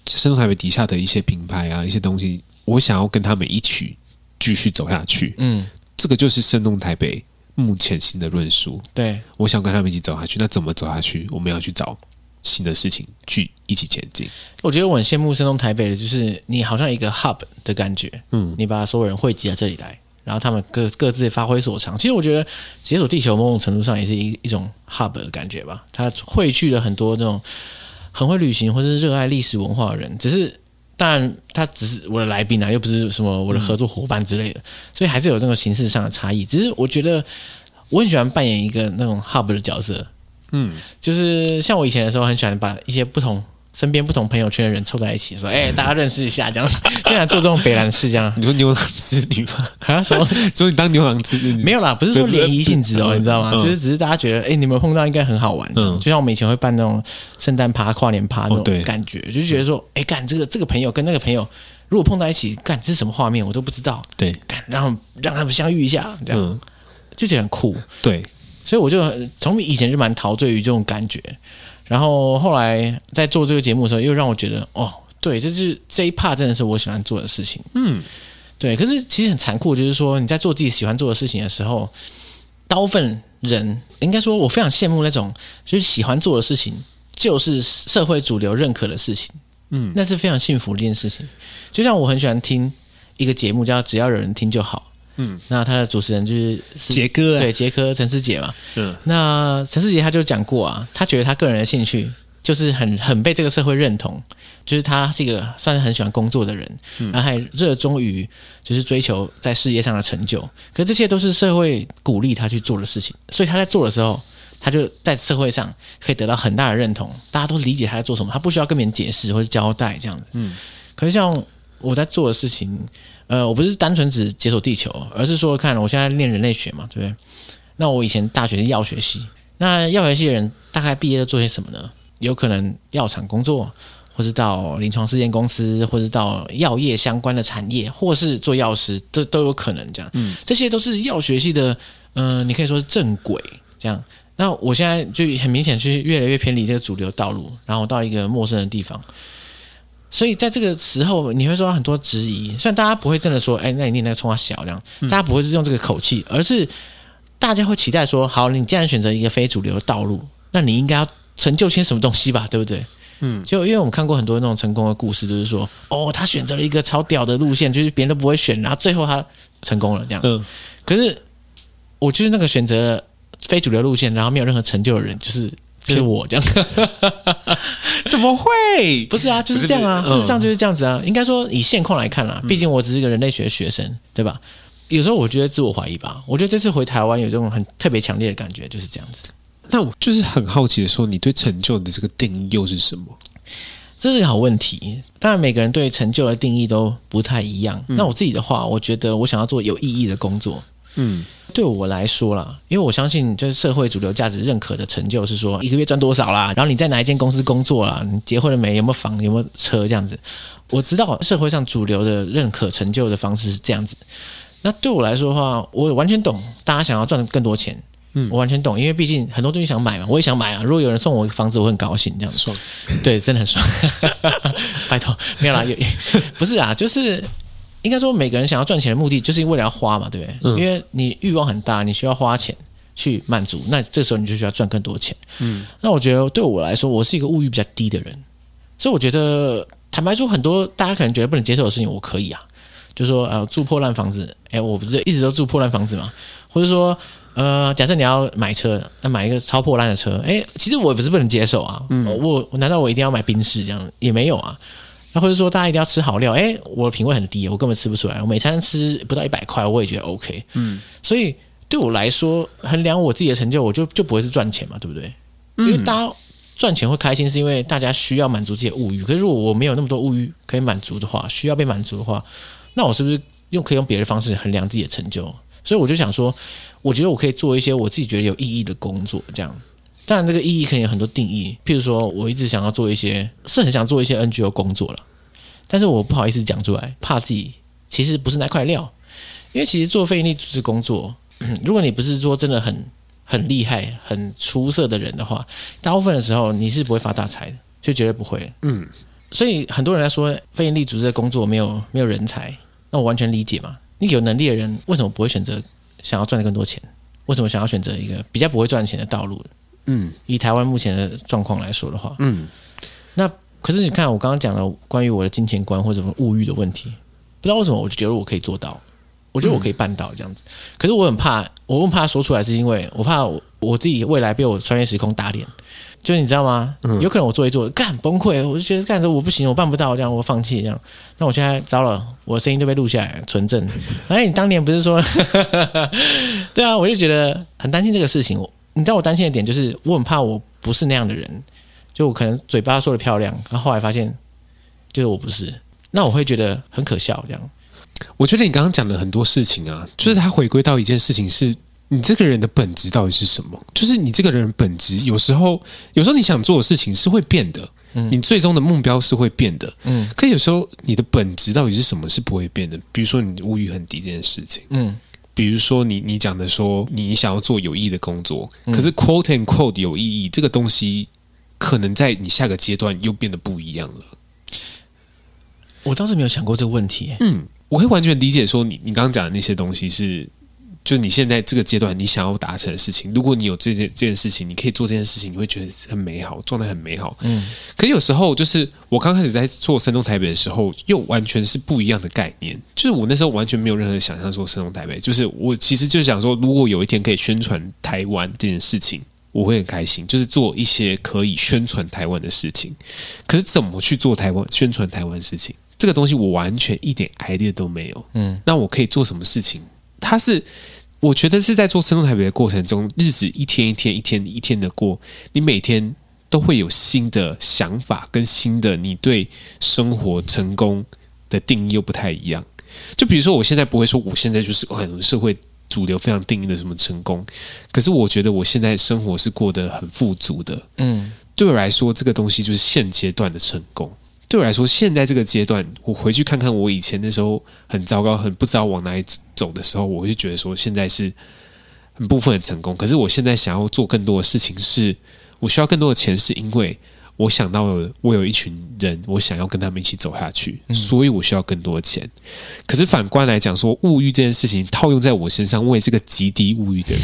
S2: 深度台北底下的一些品牌啊，一些东西，我想要跟他们一起继续走下去。嗯，这个就是深度台北。目前新的论述，
S1: 对，
S2: 我想跟他们一起走下去。那怎么走下去？我们要去找新的事情去一起前进。
S1: 我觉得我很羡慕深东台北的，就是你好像一个 hub 的感觉，嗯，你把所有人汇集在这里来，然后他们各各自发挥所长。其实我觉得解锁地球某种程度上也是一一种 hub 的感觉吧。它汇聚了很多这种很会旅行或者是热爱历史文化的人，只是。当然，他只是我的来宾啊，又不是什么我的合作伙伴之类的，嗯、所以还是有这种形式上的差异。只是我觉得我很喜欢扮演一个那种 hub 的角色，嗯，就是像我以前的时候，很喜欢把一些不同。身边不同朋友圈的人凑在一起，说：“哎、欸，大家认识一下，这样 <laughs> 现在做这种北兰事，这样。”
S2: 你说牛郎织女吗？<laughs>
S1: 啊？什么？<laughs>
S2: 所以你当牛郎织女？
S1: 没有啦，不是说联谊性质哦，你知道吗？嗯、就是只是大家觉得，哎、欸，你们碰到应该很好玩。嗯，就像我们以前会办那种圣诞趴、跨年趴那种感觉，哦、就觉得说，哎、欸，干这个这个朋友跟那个朋友如果碰在一起，干这是什么画面，我都不知道。
S2: 对，
S1: 干让让他们相遇一下，这样、嗯、就觉得很酷。
S2: 对，
S1: 所以我就从以前就蛮陶醉于这种感觉。然后后来在做这个节目的时候，又让我觉得哦，对，就是这一 part 真的是我喜欢做的事情。嗯，对。可是其实很残酷，就是说你在做自己喜欢做的事情的时候，大部分人应该说，我非常羡慕那种就是喜欢做的事情，就是社会主流认可的事情。嗯，那是非常幸福的一件事情。就像我很喜欢听一个节目，叫《只要有人听就好》。嗯，那他的主持人就是
S2: 杰哥，
S1: 对，杰哥陈思杰嘛。嗯，那陈思杰他就讲过啊，他觉得他个人的兴趣就是很很被这个社会认同，就是他是一个算是很喜欢工作的人，嗯、然后还热衷于就是追求在事业上的成就。可这些都是社会鼓励他去做的事情，所以他在做的时候，他就在社会上可以得到很大的认同，大家都理解他在做什么，他不需要跟别人解释或者交代这样子。嗯，可是像我在做的事情。呃，我不是单纯只解锁地球，而是说，看我现在练人类学嘛，对不对？那我以前大学是药学系，那药学系的人大概毕业都做些什么呢？有可能药厂工作，或是到临床试验公司，或是到药业相关的产业，或是做药师，这都有可能这样。嗯，这些都是药学系的，嗯、呃，你可以说是正轨这样。那我现在就很明显去越来越偏离这个主流道路，然后到一个陌生的地方。所以在这个时候，你会受到很多质疑。虽然大家不会真的说：“哎，那你念那个冲他小这样。”大家不会是用这个口气，而是大家会期待说：“好，你既然选择一个非主流的道路，那你应该要成就些什么东西吧？<laughs> 对不对？”嗯，就因为我们看过很多那种成功的故事，就是说：“哦，他选择了一个超屌的路线，就是别人都不会选，然后最后他成功了这样。”嗯，可是我就是那个选择非主流路线，然后没有任何成就的人，就是。就是我这样，<laughs>
S2: 怎么会？
S1: 不是啊，就是这样啊。事实上就是这样子啊。应该说以现况来看啦，毕竟我只是一个人类学学生，对吧？有时候我觉得自我怀疑吧。我觉得这次回台湾有这种很特别强烈的感觉，就是这样子。
S2: 那我就是很好奇的说，你对成就的这个定义又是什么？
S1: 这是个好问题。当然，每个人对成就的定义都不太一样。那我自己的话，我觉得我想要做有意义的工作。嗯，对我来说啦，因为我相信，就是社会主流价值认可的成就是说，一个月赚多少啦，然后你在哪一间公司工作啦，你结婚了没，有没有房，有没有车这样子。我知道社会上主流的认可成就的方式是这样子，那对我来说的话，我完全懂大家想要赚更多钱。嗯，我完全懂，因为毕竟很多东西想买嘛，我也想买啊。如果有人送我一个房子，我会很高兴，这样子
S2: 爽。
S1: 对，真的很爽。<laughs> 拜托，没有啦，有 <laughs> 不是啊，就是应该说每个人想要赚钱的目的，就是为了要花嘛，对不对？嗯、因为你欲望很大，你需要花钱去满足，那这时候你就需要赚更多钱。嗯，那我觉得对我来说，我是一个物欲比较低的人，所以我觉得坦白说，很多大家可能觉得不能接受的事情，我可以啊。就说呃，住破烂房子，哎，我不是一直都住破烂房子嘛，或者说。呃，假设你要买车，那买一个超破烂的车，哎，其实我也不是不能接受啊。嗯，我难道我一定要买宾士这样？也没有啊。那或者说大家一定要吃好料，哎，我的品味很低，我根本吃不出来。我每餐吃不到一百块，我也觉得 OK。嗯，所以对我来说，衡量我自己的成就，我就就不会是赚钱嘛，对不对？因为大家赚钱会开心，是因为大家需要满足自己的物欲。可是如果我没有那么多物欲可以满足的话，需要被满足的话，那我是不是用可以用别的方式衡量自己的成就？所以我就想说。我觉得我可以做一些我自己觉得有意义的工作，这样。当然，这个意义可以有很多定义。譬如说，我一直想要做一些，是很想做一些 NGO 工作了，但是我不好意思讲出来，怕自己其实不是那块料。因为其实做非营利组织工作，<clears throat> 如果你不是说真的很很厉害、很出色的人的话，大部分的时候你是不会发大财的，就绝对不会。嗯。所以很多人来说非营利组织的工作没有没有人才，那我完全理解嘛。你有能力的人为什么不会选择？想要赚的更多钱，为什么想要选择一个比较不会赚钱的道路？嗯，以台湾目前的状况来说的话，嗯，那可是你看，我刚刚讲了关于我的金钱观或者什么物欲的问题，不知道为什么我就觉得我可以做到，我觉得我可以办到这样子。可是我很怕，我很怕说出来，是因为我怕我我自己未来被我穿越时空打脸。就是你知道吗？有可能我做一做，干崩溃，我就觉得干着我不行，我办不到，这样我放弃这样。那我现在糟了，我的声音都被录下来纯正。哎，你当年不是说？<laughs> 对啊，我就觉得很担心这个事情。我，你知道我担心的点就是，我很怕我不是那样的人，就我可能嘴巴说的漂亮，然后后来发现就是我不是，那我会觉得很可笑。这样，
S2: 我觉得你刚刚讲的很多事情啊，就是它回归到一件事情是。你这个人的本质到底是什么？就是你这个人本质，有时候，有时候你想做的事情是会变的，嗯，你最终的目标是会变的，嗯，可有时候你的本质到底是什么是不会变的？比如说你物欲很低这件事情，嗯，比如说你你讲的说你想要做有意义的工作，可是 quote and quote 有意义这个东西，可能在你下个阶段又变得不一样了。
S1: 我当时没有想过这个问题，
S2: 嗯，我会完全理解说你你刚刚讲的那些东西是。就你现在这个阶段，你想要达成的事情，如果你有这件这件事情，你可以做这件事情，你会觉得很美好，状态很美好。嗯。可有时候，就是我刚开始在做山东台北的时候，又完全是不一样的概念。就是我那时候完全没有任何想象说山东台北，就是我其实就是想说，如果有一天可以宣传台湾这件事情，我会很开心，就是做一些可以宣传台湾的事情。可是怎么去做台湾宣传台湾事情，这个东西我完全一点 idea 都没有。嗯。那我可以做什么事情？它是。我觉得是在做生动台北的过程中，日子一天一天、一天一天的过，你每天都会有新的想法跟新的你对生活成功的定义又不太一样。就比如说，我现在不会说我现在就是很社会主流非常定义的什么成功，可是我觉得我现在生活是过得很富足的。嗯，对我来说，这个东西就是现阶段的成功。对我来说，现在这个阶段，我回去看看我以前那时候很糟糕、很不知道往哪里走的时候，我就觉得说现在是很部分很成功。可是我现在想要做更多的事情是，是我需要更多的钱，是因为我想到了我有一群人，我想要跟他们一起走下去，所以我需要更多的钱。可是反观来讲，说物欲这件事情套用在我身上，我也是个极低物欲的人。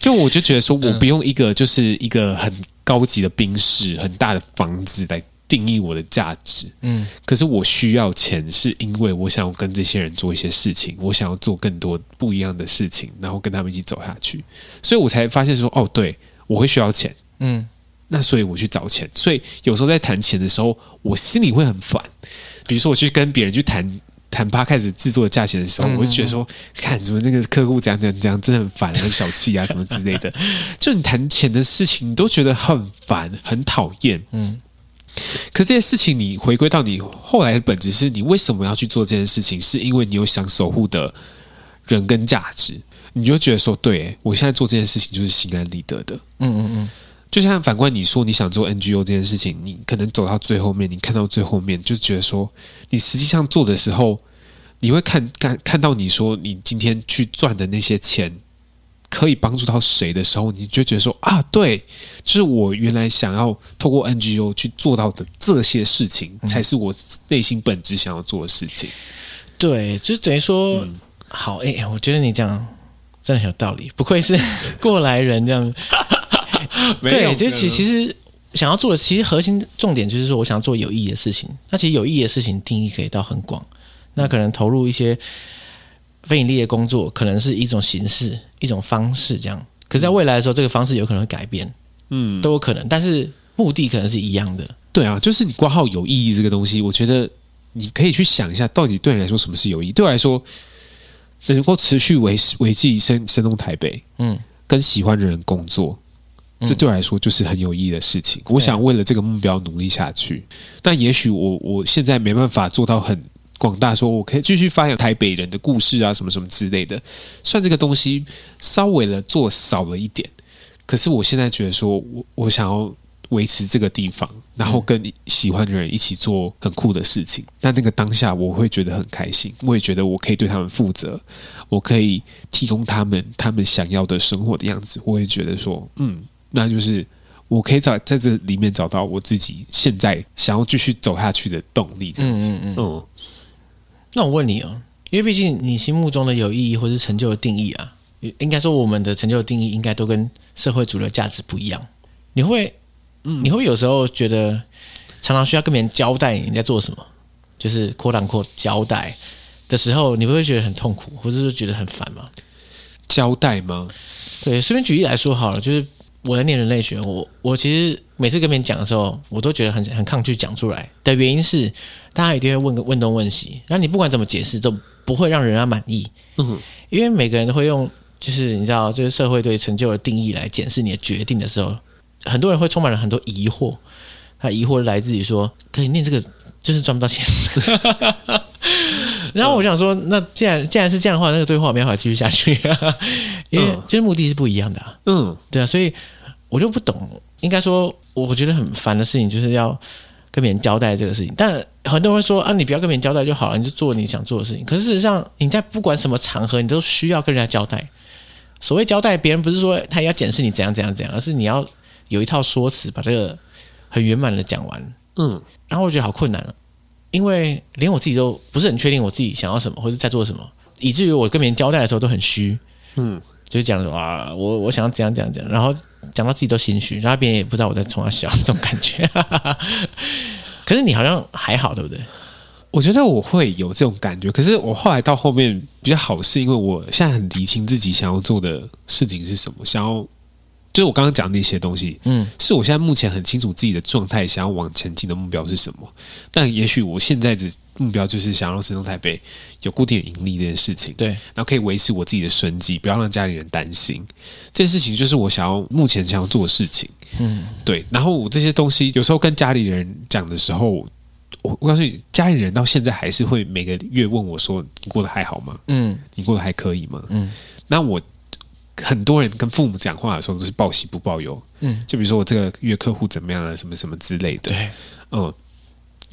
S2: 就我就觉得说，我不用一个就是一个很高级的宾室、很大的房子来。定义我的价值，嗯，可是我需要钱，是因为我想要跟这些人做一些事情，我想要做更多不一样的事情，然后跟他们一起走下去，所以我才发现说，哦，对，我会需要钱，嗯，那所以我去找钱，所以有时候在谈钱的时候，我心里会很烦。比如说我去跟别人去谈谈 Podcast 制作的价钱的时候，我就觉得说，看怎么那个客户怎样怎样怎样，真的很烦，很小气啊，什么之类的。就你谈钱的事情，你都觉得很烦，很讨厌，嗯。可这些事情，你回归到你后来的本质，是你为什么要去做这件事情？是因为你有想守护的人跟价值，你就觉得说，对，我现在做这件事情就是心安理得的。嗯嗯嗯。就像反观你说你想做 NGO 这件事情，你可能走到最后面，你看到最后面，就觉得说，你实际上做的时候，你会看看看到你说你今天去赚的那些钱可以帮助到谁的时候，你就觉得说啊，对，就是我原来想要透过 NGO 去做到的这些事情，嗯、才是我内心本质想要做的事情。
S1: 对，就是等于说，嗯、好，哎、欸，我觉得你讲真的很有道理，不愧是 <laughs> 过来人这样。对，就其其实想要做的，其实核心重点就是说，我想要做有意义的事情。那其实有意义的事情定义可以到很广。那可能投入一些非盈利的工作，可能是一种形式、一种方式，这样。可是，在未来的时候，这个方式有可能会改变，嗯，都有可能。但是目的可能是一样的。
S2: 对啊，就是你挂号有意义这个东西，我觉得你可以去想一下，到底对你来说什么是有意义？对我来说，能够持续维维系生生动台北，嗯，跟喜欢的人工作，这对我来说就是很有意义的事情。我想为了这个目标努力下去。但也许我我现在没办法做到很。广大说，我可以继续发扬台北人的故事啊，什么什么之类的。算这个东西稍微的做少了一点，可是我现在觉得说，我我想要维持这个地方，然后跟喜欢的人一起做很酷的事情。那那个当下，我会觉得很开心，我也觉得我可以对他们负责，我可以提供他们他们想要的生活的样子。我也觉得说，嗯，那就是我可以在在这里面找到我自己现在想要继续走下去的动力。这样子，嗯
S1: 那我问你哦，因为毕竟你心目中的有意义或是成就的定义啊，应该说我们的成就的定义应该都跟社会主流价值不一样。你会，嗯，你会有时候觉得常常需要跟别人交代你在做什么，就是 quote unquote 交代的时候，你不会觉得很痛苦，或者是觉得很烦吗？
S2: 交代吗？
S1: 对，随便举例来说好了，就是我在念人类学，我我其实每次跟别人讲的时候，我都觉得很很抗拒讲出来的原因是。大家一定会问个问东问西，然后你不管怎么解释，都不会让人家满意。嗯哼，因为每个人都会用，就是你知道，就是社会对成就的定义来检视你的决定的时候，很多人会充满了很多疑惑。他疑惑来自于说，可以念这个就是赚不到钱。<laughs> 然后我想说，那既然既然是这样的话，那个对话我没办法继续下去，<laughs> 因为就是目的是不一样的啊。嗯，对啊，所以我就不懂。应该说，我觉得很烦的事情就是要。跟别人交代这个事情，但很多人会说啊，你不要跟别人交代就好了，你就做你想做的事情。可是事实上，你在不管什么场合，你都需要跟人家交代。所谓交代，别人不是说他要检视你怎样怎样怎样，而是你要有一套说辞，把这个很圆满的讲完。嗯，然后我觉得好困难了，因为连我自己都不是很确定我自己想要什么或者在做什么，以至于我跟别人交代的时候都很虚。嗯，就是讲啊，我我想要怎样怎样怎样，然后。讲到自己都心虚，然后别人也不知道我在冲他笑，这种感觉。<laughs> 可是你好像还好，对不对？
S2: 我觉得我会有这种感觉，可是我后来到后面比较好，是因为我现在很理清自己想要做的事情是什么，想要。就是我刚刚讲的那些东西，嗯，是我现在目前很清楚自己的状态，想要往前进的目标是什么。但也许我现在的目标就是想让生动台北有固定的盈利这件事情，
S1: 对，
S2: 然后可以维持我自己的生计，不要让家里人担心。这件事情就是我想要目前想要做的事情，嗯，对。然后我这些东西有时候跟家里人讲的时候，我我告诉你，家里人到现在还是会每个月问我说：“你过得还好吗？嗯，你过得还可以吗？”嗯，那我。很多人跟父母讲话的时候都是报喜不报忧，嗯，就比如说我这个月客户怎么样啊，什么什么之类的，对，嗯。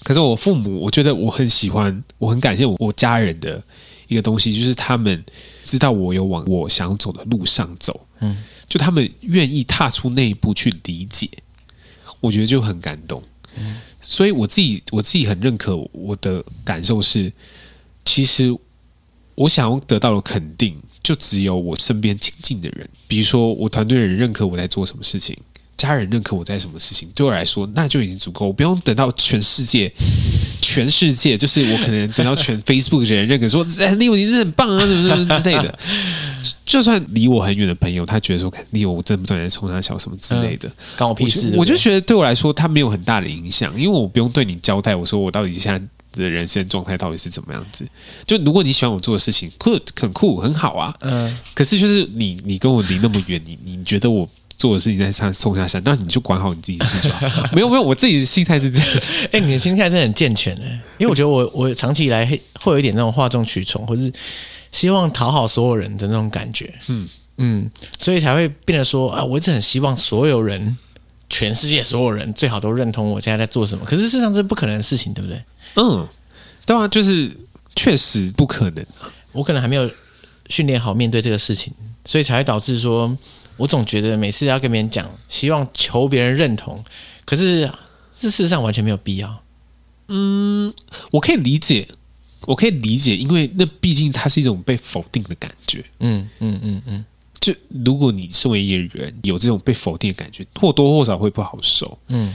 S2: 可是我父母，我觉得我很喜欢，我很感谢我我家人的一个东西，就是他们知道我有往我想走的路上走，嗯，就他们愿意踏出那一步去理解，我觉得就很感动，嗯。所以我自己我自己很认可我的感受是，其实我想要得到的肯定。就只有我身边亲近的人，比如说我团队的人认可我在做什么事情，家人认可我在什么事情，对我来说那就已经足够。我不用等到全世界，<laughs> 全世界就是我可能等到全 Facebook 的人认可说，哎，Leo 你是很棒啊，什么什么之类的。就算离我很远的朋友，他觉得说，Leo 我真不断在冲他笑什么之类的，
S1: 关、嗯、我屁事。
S2: 我就觉得对我来说，他没有很大的影响，因为我不用对你交代，我说我到底现在。的人生状态到底是怎么样子？就如果你喜欢我做的事情，酷，很酷，很好啊。嗯。可是就是你，你跟我离那么远，你你觉得我做的事情在上冲下山，那你就管好你自己的事就好。<laughs> 没有没有，我自己的心态是这样子。<laughs>
S1: 哎、欸，你的心态真的很健全哎，因为我觉得我我长期以来会会有一点那种哗众取宠，或是希望讨好所有人的那种感觉。嗯嗯，所以才会变得说啊，我一直很希望所有人，全世界所有人最好都认同我现在在做什么。可是事实上这是不可能的事情，对不对？
S2: 嗯，对啊，就是确实不可能。
S1: 我可能还没有训练好面对这个事情，所以才会导致说，我总觉得每次要跟别人讲，希望求别人认同，可是这事实上完全没有必要。
S2: 嗯，我可以理解，我可以理解，因为那毕竟它是一种被否定的感觉。
S1: 嗯嗯嗯嗯，
S2: 就如果你身为一个人有这种被否定的感觉，或多或少会不好受。嗯，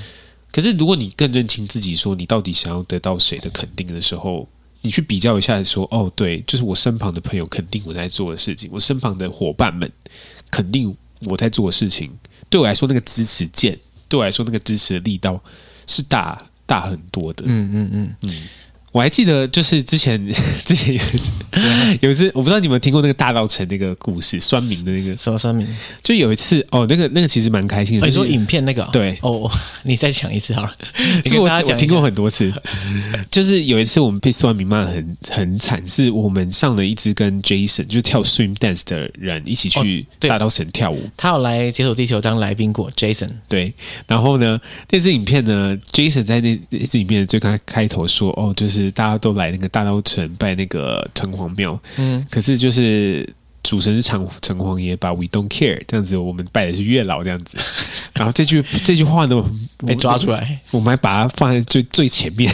S2: 可是如果你更认清自己，说你到底想要得到谁的肯定的时候，你去比较一下，说哦，对，就是我身旁的朋友肯定我在做的事情，我身旁的伙伴们肯定我在做的事情，对我来说，那个支持键，对我来说，那个支持的力道是大。大很多的，
S1: 嗯嗯嗯嗯，
S2: 我还记得就是之前 <laughs> 之前有一次，有一次我不知道你们听过那个大稻城那个故事，酸民的那个。
S1: 什么酸民，
S2: 就有一次哦，那个那个其实蛮开心的，
S1: 你说影片那个
S2: 对。
S1: 哦，<laughs> 你再讲一次好了，<laughs>
S2: 其实我我听过很多次，就是有一次我们被酸民骂很很惨，是我们上了一支跟 Jason 就是跳 Swing Dance 的人一起去大稻城跳舞，
S1: 他有来解锁地球当来宾过 Jason，
S2: 对，然后呢那支影片呢，Jason 在那。那支影片最开开头说哦，就是大家都来那个大稻城拜那个城隍庙，嗯，可是就是主神是城城隍爷，把 We don't care 这样子，我们拜的是月老这样子。<laughs> 然后这句这句话呢
S1: 被抓出来，
S2: 我们还把它放在最最前面，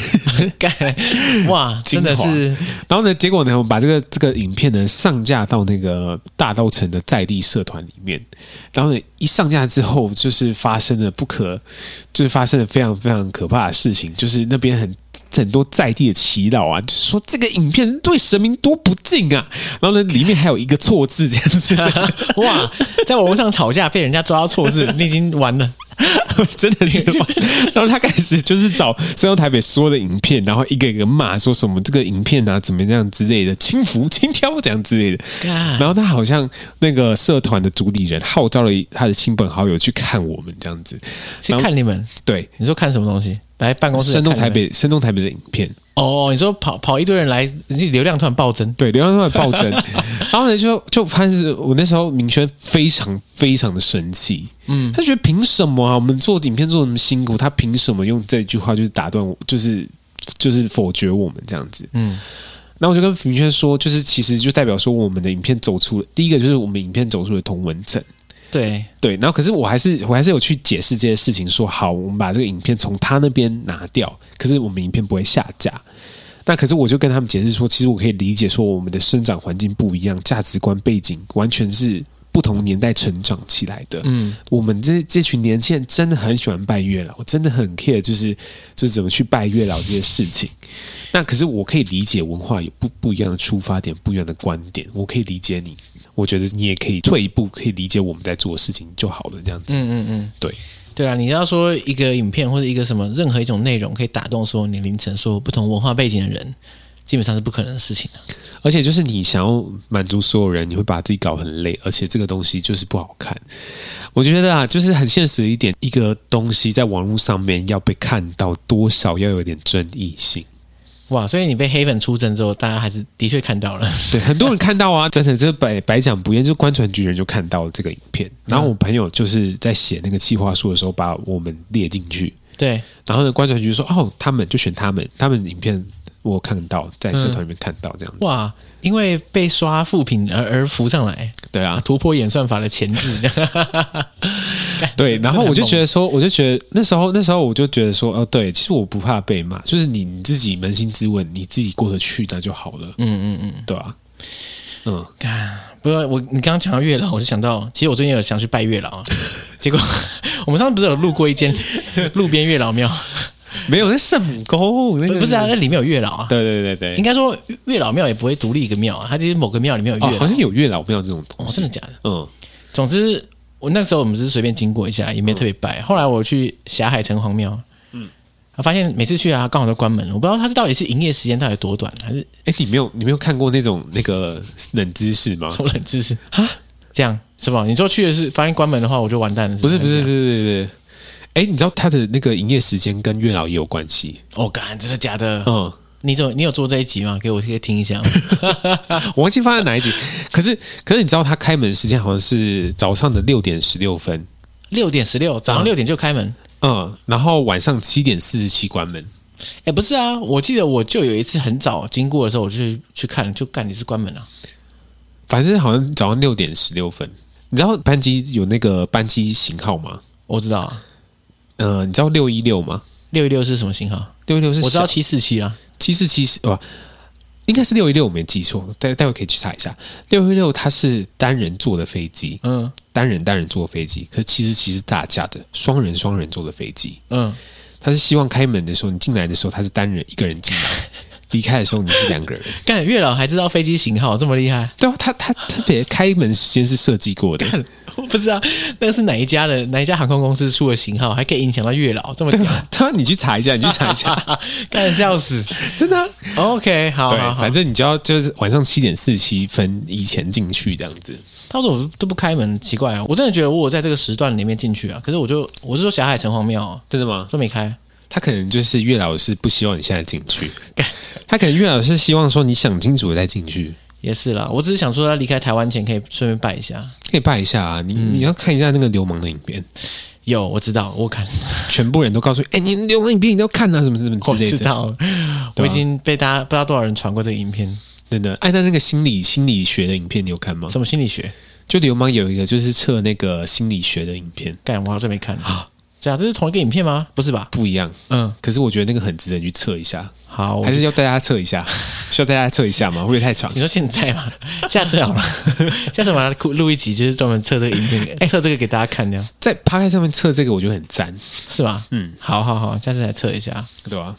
S2: <laughs>
S1: 哇，真的是。
S2: 然后呢，结果呢，我们把这个这个影片呢上架到那个大稻城的在地社团里面。然后呢，一上架之后，就是发生了不可，就是发生了非常非常可怕的事情，就是那边很很多在地的祈祷啊，就说这个影片对神明多不敬啊。然后呢，里面还有一个错字这样子，<laughs>
S1: 哇，在网络上吵架被人家抓到错字，<laughs> 你已经完了。<laughs>
S2: 真的是，然后他开始就是找声动台北所有的影片，然后一个一个骂，说什么这个影片啊怎么样之类的，轻浮轻佻这样之类的。然后他好像那个社团的主理人号召了他的亲朋好友去看我们这样子，
S1: 去看你们。
S2: 对，
S1: 你说看什么东西？来办公室，
S2: 声动台北，声动台北的影片。
S1: 哦，你说跑跑一堆人来，流量突然暴增，
S2: 对，流量突然暴增，<laughs> 然后呢就就发现是我那时候明轩非常非常的生气，嗯，他觉得凭什么啊？我们做影片做那么辛苦，他凭什么用这句话就是打断我，就是就是否决我们这样子？嗯，那我就跟明轩说，就是其实就代表说我们的影片走出了第一个，就是我们影片走出了同文层。
S1: 对
S2: 对，然后可是我还是我还是有去解释这些事情，说好，我们把这个影片从他那边拿掉，可是我们影片不会下架。那可是我就跟他们解释说，其实我可以理解说，我们的生长环境不一样，价值观背景完全是不同年代成长起来的。嗯，我们这这群年轻人真的很喜欢拜月老，我真的很 care，就是就是怎么去拜月老这些事情。那可是我可以理解文化有不不一样的出发点，不一样的观点，我可以理解你。我觉得你也可以退一步，可以理解我们在做的事情就好了，这样子。嗯嗯嗯，对
S1: 对啊，你要说一个影片或者一个什么任何一种内容可以打动所有年龄层、所有不同文化背景的人，基本上是不可能的事情。
S2: 而且就是你想要满足所有人，你会把自己搞很累，而且这个东西就是不好看。我觉得啊，就是很现实一点，一个东西在网络上面要被看到，多少要有点争议性。
S1: 哇！所以你被黑粉出征之后，大家还是的确看到了。<laughs>
S2: 对，很多人看到啊，真的，这百百讲不厌，就观船局人就看到了这个影片。然后我朋友就是在写那个企划书的时候，把我们列进去。
S1: 对。
S2: 然后呢，观船局说：“哦，他们就选他们，他们影片我看到，在社团里面看到这样子。嗯”
S1: 哇！因为被刷负评而而浮上来。
S2: 对啊，
S1: 突破演算法的前置。<laughs>
S2: 对，<laughs> 然后我就觉得说，我就觉得那时候那时候我就觉得说，哦，对，其实我不怕被骂，就是你你自己扪心自问，你自己过得去那就好了。嗯嗯嗯，对啊。嗯，
S1: 不过我你刚刚讲到月老，我就想到，其实我最近有想去拜月老，<laughs> 结果我们上次不是有路过一间路边月老庙？
S2: 没有，那圣母沟，那
S1: 不是啊，那里面有月老啊。
S2: 对对对对，
S1: 应该说月老庙也不会独立一个庙啊，它就是某个庙里面有月老，
S2: 好像有月老庙这种东西，
S1: 真的假的？嗯，总之。我那时候我们只是随便经过一下，也没特别拜。后来我去霞海城隍庙，嗯，我发现每次去啊，刚好都关门了。我不知道它是到底是营业时间到底多短，还是
S2: 哎，你没有你没有看过那种那个冷知识吗？<laughs>
S1: 什么冷知识啊？这样是吧？你说去的是发现关门的话，我就完蛋了。
S2: 不是不是不是不是，哎，你知道他的那个营业时间跟月老也有关系？
S1: 哦，干，真的假的？嗯。你怎么？你有做这一集吗？给我可以听一下。<laughs>
S2: 我忘记放在哪一集。可是，可是你知道他开门时间好像是早上的六点十六分。
S1: 六点十六，早上六点就开门。
S2: 嗯，然后晚上七点四十七关门。
S1: 哎，不是啊，我记得我就有一次很早经过的时候，我就去，去看，就干你是关门了，啊。
S2: 反正好像早上六点十六分，你知道班机有那个班机型号吗？
S1: 我知道，啊。
S2: 呃，你知道六一六吗？
S1: 六一六是什么型号？
S2: 六一六是
S1: 我知道七四七啊，
S2: 七四七是哦，应该是六一六，我没记错，待待会可以去查一下。六一六它是单人坐的飞机，嗯，单人单人坐的飞机，可是七四七是大架的双人双人坐的飞机，嗯，他是希望开门的时候你进来的时候他是单人一个人进来。<laughs> 离开的时候你是两个人，<laughs>
S1: 干月老还知道飞机型号这么厉害？
S2: 对啊，他他特别开门时间是设计过的，
S1: 我不知道那个是哪一家的哪一家航空公司出的型号，还可以影响到月老这么屌？
S2: 他说你去查一下，你去查一下，<laughs>
S1: 干笑死，真的、啊。OK，好，好，好，
S2: 反正你就要就是晚上七点四十七分以前进去这样子。
S1: 他说我都不开门，奇怪啊！我真的觉得我在这个时段里面进去啊，可是我就我是说霞海城隍庙、啊，
S2: 真的吗？
S1: 都没开。
S2: 他可能就是月老是不希望你现在进去，他可能月老是希望说你想清楚再进去，
S1: 也是啦。我只是想说，他离开台湾前可以顺便拜一下，
S2: 可以拜一下啊。你、嗯、你要看一下那个流氓的影片，
S1: 有我知道，我看
S2: 全部人都告诉你，哎、欸，你流氓影片你都要看啊，什么什么之类的。
S1: 我知道，我已经被大家不知道多少人传过这个影片，
S2: 真的。哎，那那个心理心理学的影片你有看吗？
S1: 什么心理学？
S2: 就流氓有一个就是测那个心理学的影片，
S1: 干，我好像没看 <gasps> 啊。这样，这是同一个影片吗？不是吧？
S2: 不一样。嗯，可是我觉得那个很值得你去测一下。
S1: 好，
S2: 还是要大家测一下，<laughs> 需要大家测一下吗？会不会太长？
S1: 你说现在吗？<laughs> 下次好了，<laughs> 下次我们来录一集，就是专门测这个影片，测这个给大家看。这样
S2: 在 Podcast 上面测这个，我觉得很赞，
S1: 是吧？嗯，好好好，下次来测一下，
S2: 对吧？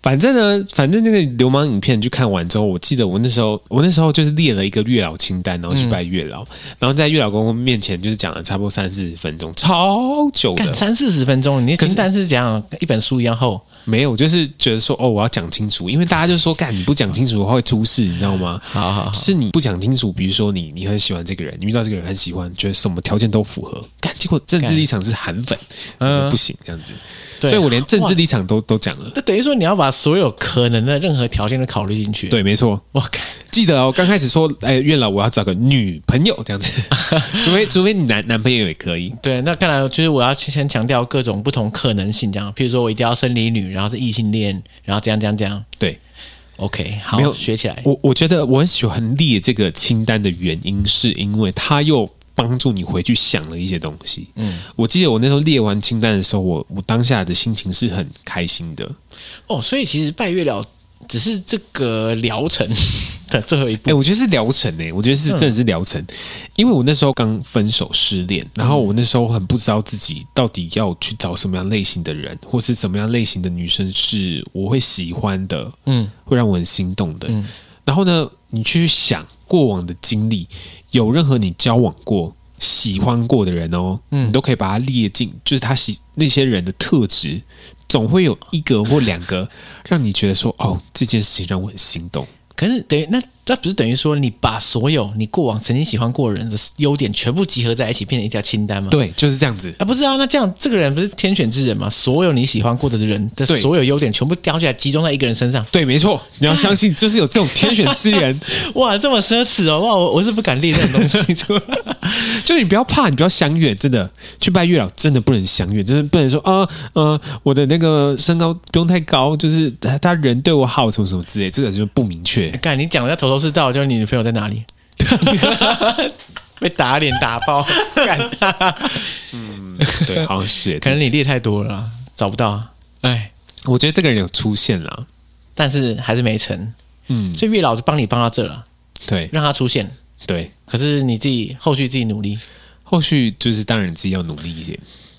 S2: 反正呢，反正那个流氓影片去看完之后，我记得我那时候，我那时候就是列了一个月老清单，然后去拜月老，嗯、然后在月老公公面前就是讲了差不多三四十分钟，超久的，
S1: 三四十分钟，你的清单是怎样？一本书一样厚？
S2: 没有，就是觉得说哦，我要讲清楚，因为大家就说，干你不讲清楚的话会出事，你知道吗？
S1: 好好好，
S2: 是你不讲清楚，比如说你你很喜欢这个人，你遇到这个人很喜欢，觉得什么条件都符合，干结果政治立场是韩粉，嗯，不行这样子。所以我连政治立场都都讲了，
S1: 那等于说你要把所有可能的任何条件都考虑进去。
S2: 对，没错。我，记得哦，刚开始说，哎，月老我要找个女朋友这样子，<laughs> 除非除非你男男朋友也可以。
S1: 对，那看来就是我要先强调各种不同可能性，这样，譬如说我一定要生理女，然后是异性恋，然后这样这样这样。
S2: 对
S1: ，OK，好，
S2: 没有
S1: 学起来。
S2: 我我觉得我很喜欢列这个清单的原因，是因为它又。帮助你回去想了一些东西。嗯，我记得我那时候列完清单的时候，我我当下的心情是很开心的。
S1: 哦，所以其实拜月老只是这个疗程的最后一步。
S2: 哎，我觉得是疗程哎，我觉得是真的是疗程，嗯、因为我那时候刚分手失恋，然后我那时候很不知道自己到底要去找什么样类型的人，或是什么样类型的女生是我会喜欢的，嗯，会让我很心动的。嗯，然后呢，你去想过往的经历。有任何你交往过、喜欢过的人哦，嗯，你都可以把它列进，就是他喜那些人的特质，总会有一个或两个让你觉得说，哦，这件事情让我很心动。
S1: 可是等于那。这不是等于说你把所有你过往曾经喜欢过的人的优点全部集合在一起，变成一条清单吗？
S2: 对，就是这样子
S1: 啊，不是啊？那这样这个人不是天选之人吗？所有你喜欢过的人的所有优点全部叼起来，集中在一个人身上。
S2: 对，没错，<laughs> 你要相信，就是有这种天选之人。<laughs>
S1: 哇，这么奢侈哦！哇，我我是不敢列这种东西出来。<laughs>
S2: 就你不要怕，你不要相远，真的去拜月老，真的不能相远，就是不能说啊呃，我的那个身高不用太高，就是他他人对我好什么什么之类，这个就不明确。
S1: 干，你讲的在头头是道。就是你女朋友在哪里？<laughs> 被打脸打爆，<laughs> 干
S2: 嗯，对，好像是，<laughs>
S1: 可能你列太多了，找不到。哎，
S2: 我觉得这个人有出现了，
S1: 但是还是没成。嗯，所以月老是帮你帮到这了，
S2: 对，
S1: 让他出现。
S2: 对，
S1: 可是你自己后续自己努力，
S2: 后续就是当然自己要努力一点。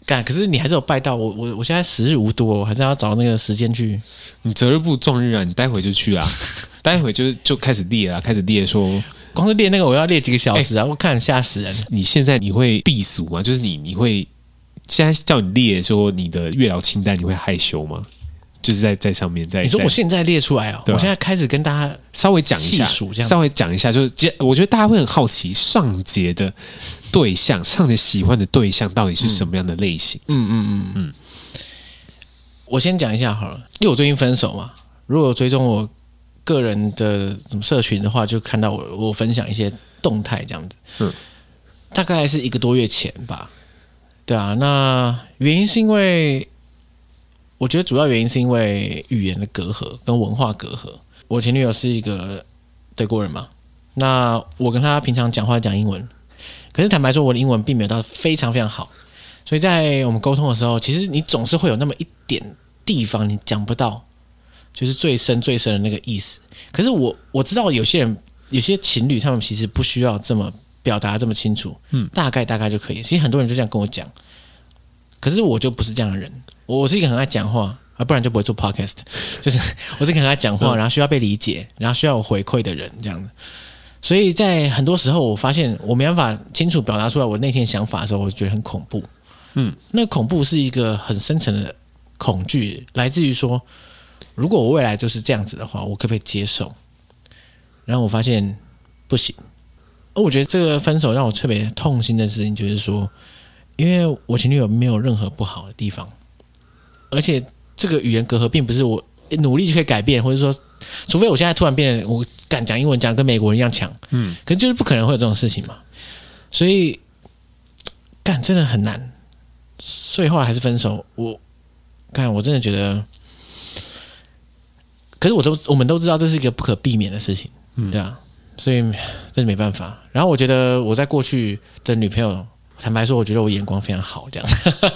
S1: 干，可是你还是有拜到我，我我现在时日无多，我还是要找那个时间去。
S2: 你择日不如撞日啊，你待会就去啊。<laughs> 待会就就开始列啊，开始列说，
S1: 光是列那个我要列几个小时啊！欸、我看吓死人。
S2: 你现在你会避俗吗？就是你你会现在叫你列说你的月老清单，你会害羞吗？就是在在上面在。
S1: 你说我现在列出来啊、哦？我现在开始跟大家
S2: 稍微讲一下，稍微讲一下，就是我觉得大家会很好奇上节的对象，上节喜欢的对象到底是什么样的类型？嗯嗯嗯嗯。嗯嗯
S1: 我先讲一下好了，因为我最近分手嘛，如果追踪我。个人的什么社群的话，就看到我我分享一些动态这样子，嗯，大概是一个多月前吧，对啊，那原因是因为我觉得主要原因是因为语言的隔阂跟文化隔阂。我前女友是一个德国人嘛，那我跟她平常讲话讲英文，可是坦白说，我的英文并没有到非常非常好，所以在我们沟通的时候，其实你总是会有那么一点地方你讲不到，就是最深最深的那个意思。可是我我知道有些人有些情侣他们其实不需要这么表达这么清楚，嗯，大概大概就可以。其实很多人就这样跟我讲，可是我就不是这样的人，我是一个很爱讲话。啊，不然就不会做 podcast。就是我是很爱讲话，然后需要被理解，然后需要有回馈的人这样子。所以在很多时候，我发现我没办法清楚表达出来我内心想法的时候，我就觉得很恐怖。嗯，那恐怖是一个很深层的恐惧，来自于说，如果我未来就是这样子的话，我可不可以接受？然后我发现不行。而我觉得这个分手让我特别痛心的事情，就是说，因为我前女友没有任何不好的地方，而且。这个语言隔阂并不是我努力就可以改变，或者说，除非我现在突然变得，我敢讲英文，讲跟美国人一样强，嗯，可是就是不可能会有这种事情嘛。所以，干真的很难，所以后来还是分手。我干，我真的觉得，可是我都我们都知道这是一个不可避免的事情，嗯，对啊，所以真的没办法。然后我觉得我在过去的女朋友。坦白说，我觉得我眼光非常好，这样。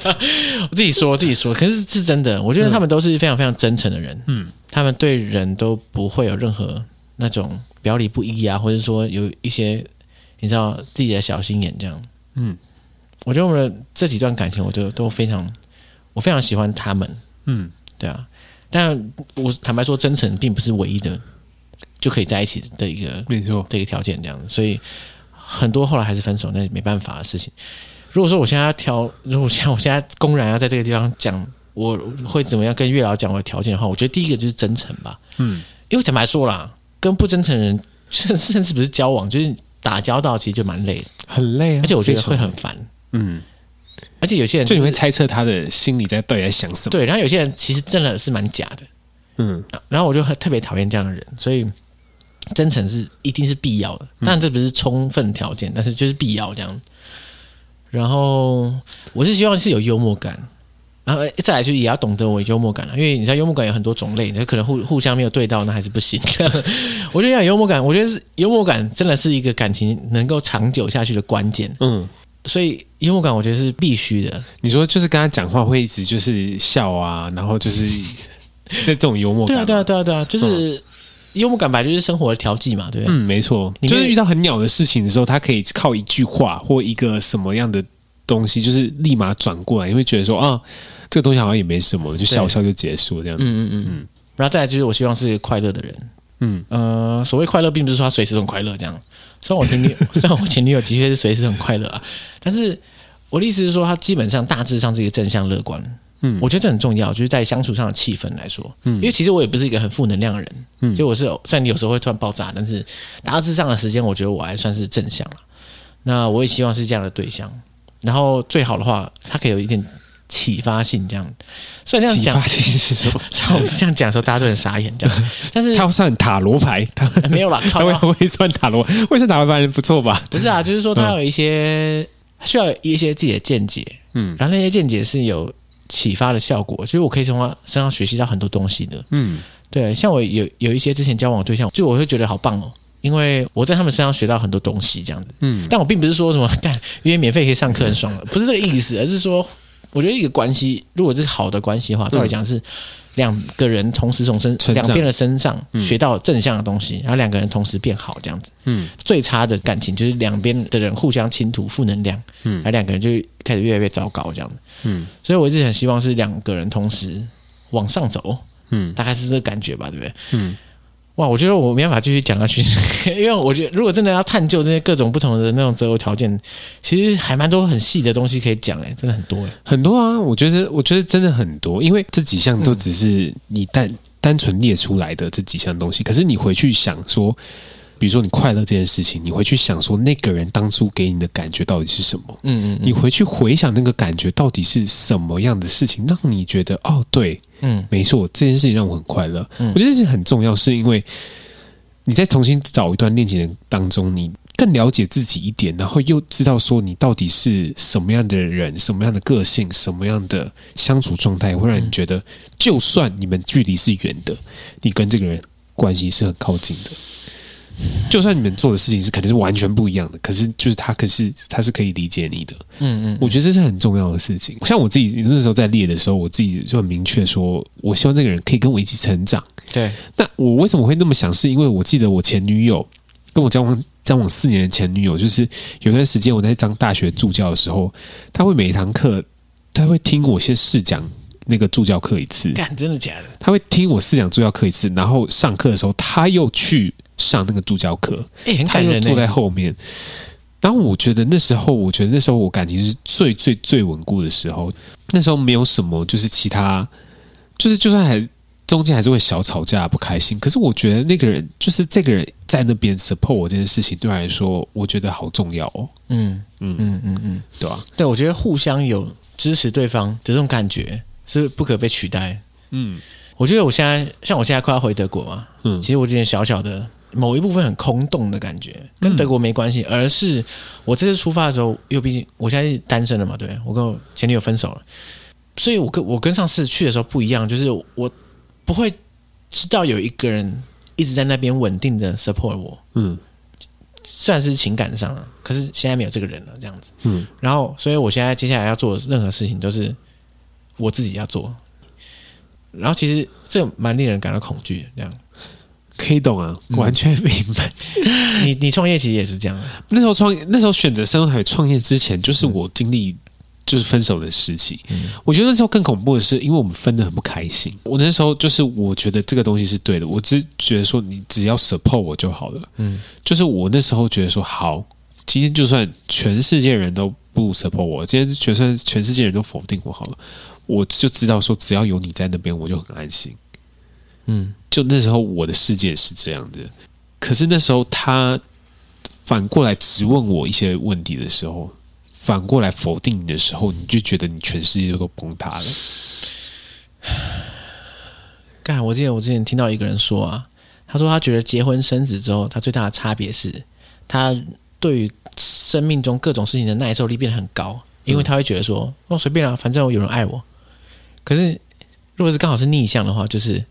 S1: <laughs> 我自己说，我自己说，可是是真的。我觉得他们都是非常非常真诚的人，嗯，他们对人都不会有任何那种表里不一啊，或者说有一些你知道自己的小心眼这样，嗯。我觉得我们的这几段感情，我觉得都非常，我非常喜欢他们，嗯，对啊。但我坦白说，真诚并不是唯一的就可以在一起的一个，没错，的一个条件，这样，所以。很多后来还是分手，那没办法的事情。如果说我现在要挑，如果像我现在公然要在这个地方讲，我会怎么样跟月老讲我的条件的话，我觉得第一个就是真诚吧。嗯，因为坦白说啦，跟不真诚的人，甚 <laughs> 甚至不是交往，就是打交道，其实就蛮累的，
S2: 很累啊，
S1: 而且我觉得会很烦。嗯，而且有些人、就是、
S2: 就你会猜测他的心里在到底在想什么。
S1: 对，然后有些人其实真的是蛮假的。嗯，然后我就很特别讨厌这样的人，所以。真诚是一定是必要的，但这不是充分条件，但是就是必要这样。然后我是希望是有幽默感，然后再来就也要懂得我幽默感了，因为你知道幽默感有很多种类，你可能互互相没有对到，那还是不行。<laughs> 我觉得要幽默感，我觉得是幽默感真的是一个感情能够长久下去的关键。嗯，所以幽默感我觉得是必须的。
S2: 你说就是跟他讲话会一直就是笑啊，然后就是这 <laughs> 这种幽默感，
S1: 对啊，对啊，对啊，对啊，就是。嗯幽默感本来就是生活的调剂嘛，对不对？
S2: 嗯，没错。就是遇到很鸟的事情的时候，他可以靠一句话或一个什么样的东西，就是立马转过来，你会觉得说啊，这个东西好像也没什么，就笑笑就结束这样。嗯嗯嗯嗯。
S1: 然后再来就是，我希望是一个快乐的人。嗯呃，所谓快乐，并不是说他随时很快乐这样。虽然我前女，<laughs> 虽然我前女友的确是随时很快乐啊，但是我的意思是说，他基本上大致上是一个正向乐观。嗯，我觉得这很重要，就是在相处上的气氛来说，嗯，因为其实我也不是一个很负能量的人，嗯，就我是虽然你有时候会突然爆炸，但是大致上的时间，我觉得我还算是正向了。那我也希望是这样的对象，然后最好的话，他可以有一点启发性，这样。虽然这样讲，启发性是什么？<laughs> 像我这样讲的时候，大家都很傻眼，这样。<laughs> 但是
S2: 他算塔罗牌，他 <laughs>
S1: 没有啦，他
S2: 会会算塔罗，会算塔罗牌不错吧？
S1: 不是啊，就是说他有一些需要有一些自己的见解，嗯，然后那些见解是有。启发的效果，所以我可以从他身上学习到很多东西的。嗯，对，像我有有一些之前交往的对象，就我会觉得好棒哦，因为我在他们身上学到很多东西，这样子。嗯，但我并不是说什么 <laughs> 干，因为免费可以上课很爽了，不是这个意思，而是说，我觉得一个关系，如果是好的关系的话，照理讲是。两个人同时从身两边的身上学到正向的东西，嗯、然后两个人同时变好，这样子。嗯，最差的感情就是两边的人互相倾吐负能量，嗯，而两个人就开始越来越糟糕，这样子。嗯，所以我一直很希望是两个人同时往上走，嗯，大概是这个感觉吧，对不对？嗯。哇，我觉得我没办法继续讲下去，<laughs> 因为我觉得如果真的要探究这些各种不同的那种择偶条件，其实还蛮多很细的东西可以讲诶，真的很多诶，
S2: 很多啊！我觉得，我觉得真的很多，因为这几项都只是你单单纯列出来的这几项东西，可是你回去想说。比如说你快乐这件事情，你回去想说那个人当初给你的感觉到底是什么？嗯嗯，你回去回想那个感觉到底是什么样的事情，让你觉得哦，对，嗯，没错，这件事情让我很快乐。我觉得这是很重要，是因为你在重新找一段恋情的当中，你更了解自己一点，然后又知道说你到底是什么样的人，什么样的个性，什么样的相处状态，会让你觉得，就算你们距离是远的，你跟这个人关系是很靠近的。就算你们做的事情是肯定是完全不一样的，可是就是他，可是他是可以理解你的。嗯嗯，我觉得这是很重要的事情。像我自己那时候在列的时候，我自己就很明确说，我希望这个人可以跟我一起成长。
S1: 对，
S2: 那我为什么会那么想？是因为我记得我前女友跟我交往交往四年的前女友，就是有段时间我在当大学助教的时候，他会每一堂课，他会听我先试讲那个助教课一次。
S1: 干，真的假的？
S2: 他会听我试讲助教课一次，然后上课的时候他又去。上那个助教课，
S1: 哎，很感人，
S2: 坐在后面。然后我觉得那时候，我觉得那时候我感情是最最最稳固的时候。那时候没有什么，就是其他，就是就算还中间还是会小吵架不开心。可是我觉得那个人，就是这个人在那边 support 我这件事情，对我来说，我觉得好重要哦。嗯嗯嗯嗯嗯，对吧？
S1: 对，我觉得互相有支持对方的这种感觉是不可被取代。嗯，我觉得我现在像我现在快要回德国嘛，嗯，其实我有点小小的。某一部分很空洞的感觉，跟德国没关系，而是我这次出发的时候，因为毕竟我现在是单身了嘛，对，我跟我前女友分手了，所以我跟我跟上次去的时候不一样，就是我不会知道有一个人一直在那边稳定的 support 我，嗯，算是情感上了，可是现在没有这个人了，这样子，嗯，然后所以我现在接下来要做的任何事情都是我自己要做，然后其实这蛮令人感到恐惧，这样。
S2: 可以懂啊，完全明白。<laughs>
S1: 嗯、你你创业其实也是这样。
S2: 那时候创业，那时候选择生活台创业之前，就是我经历就是分手的时期。嗯、我觉得那时候更恐怖的是，因为我们分的很不开心。我那时候就是我觉得这个东西是对的，我只觉得说你只要 support 我就好了。嗯，就是我那时候觉得说好，今天就算全世界人都不 support 我，今天就算全世界人都否定我好了，我就知道说只要有你在那边，我就很安心。嗯，就那时候我的世界是这样的，可是那时候他反过来质问我一些问题的时候，反过来否定你的时候，你就觉得你全世界都崩塌了。<sighs>
S1: 干，我记得我之前听到一个人说啊，他说他觉得结婚生子之后，他最大的差别是，他对于生命中各种事情的耐受力变得很高，因为他会觉得说，哦，随便啊，反正我有人爱我。可是如果是刚好是逆向的话，就是。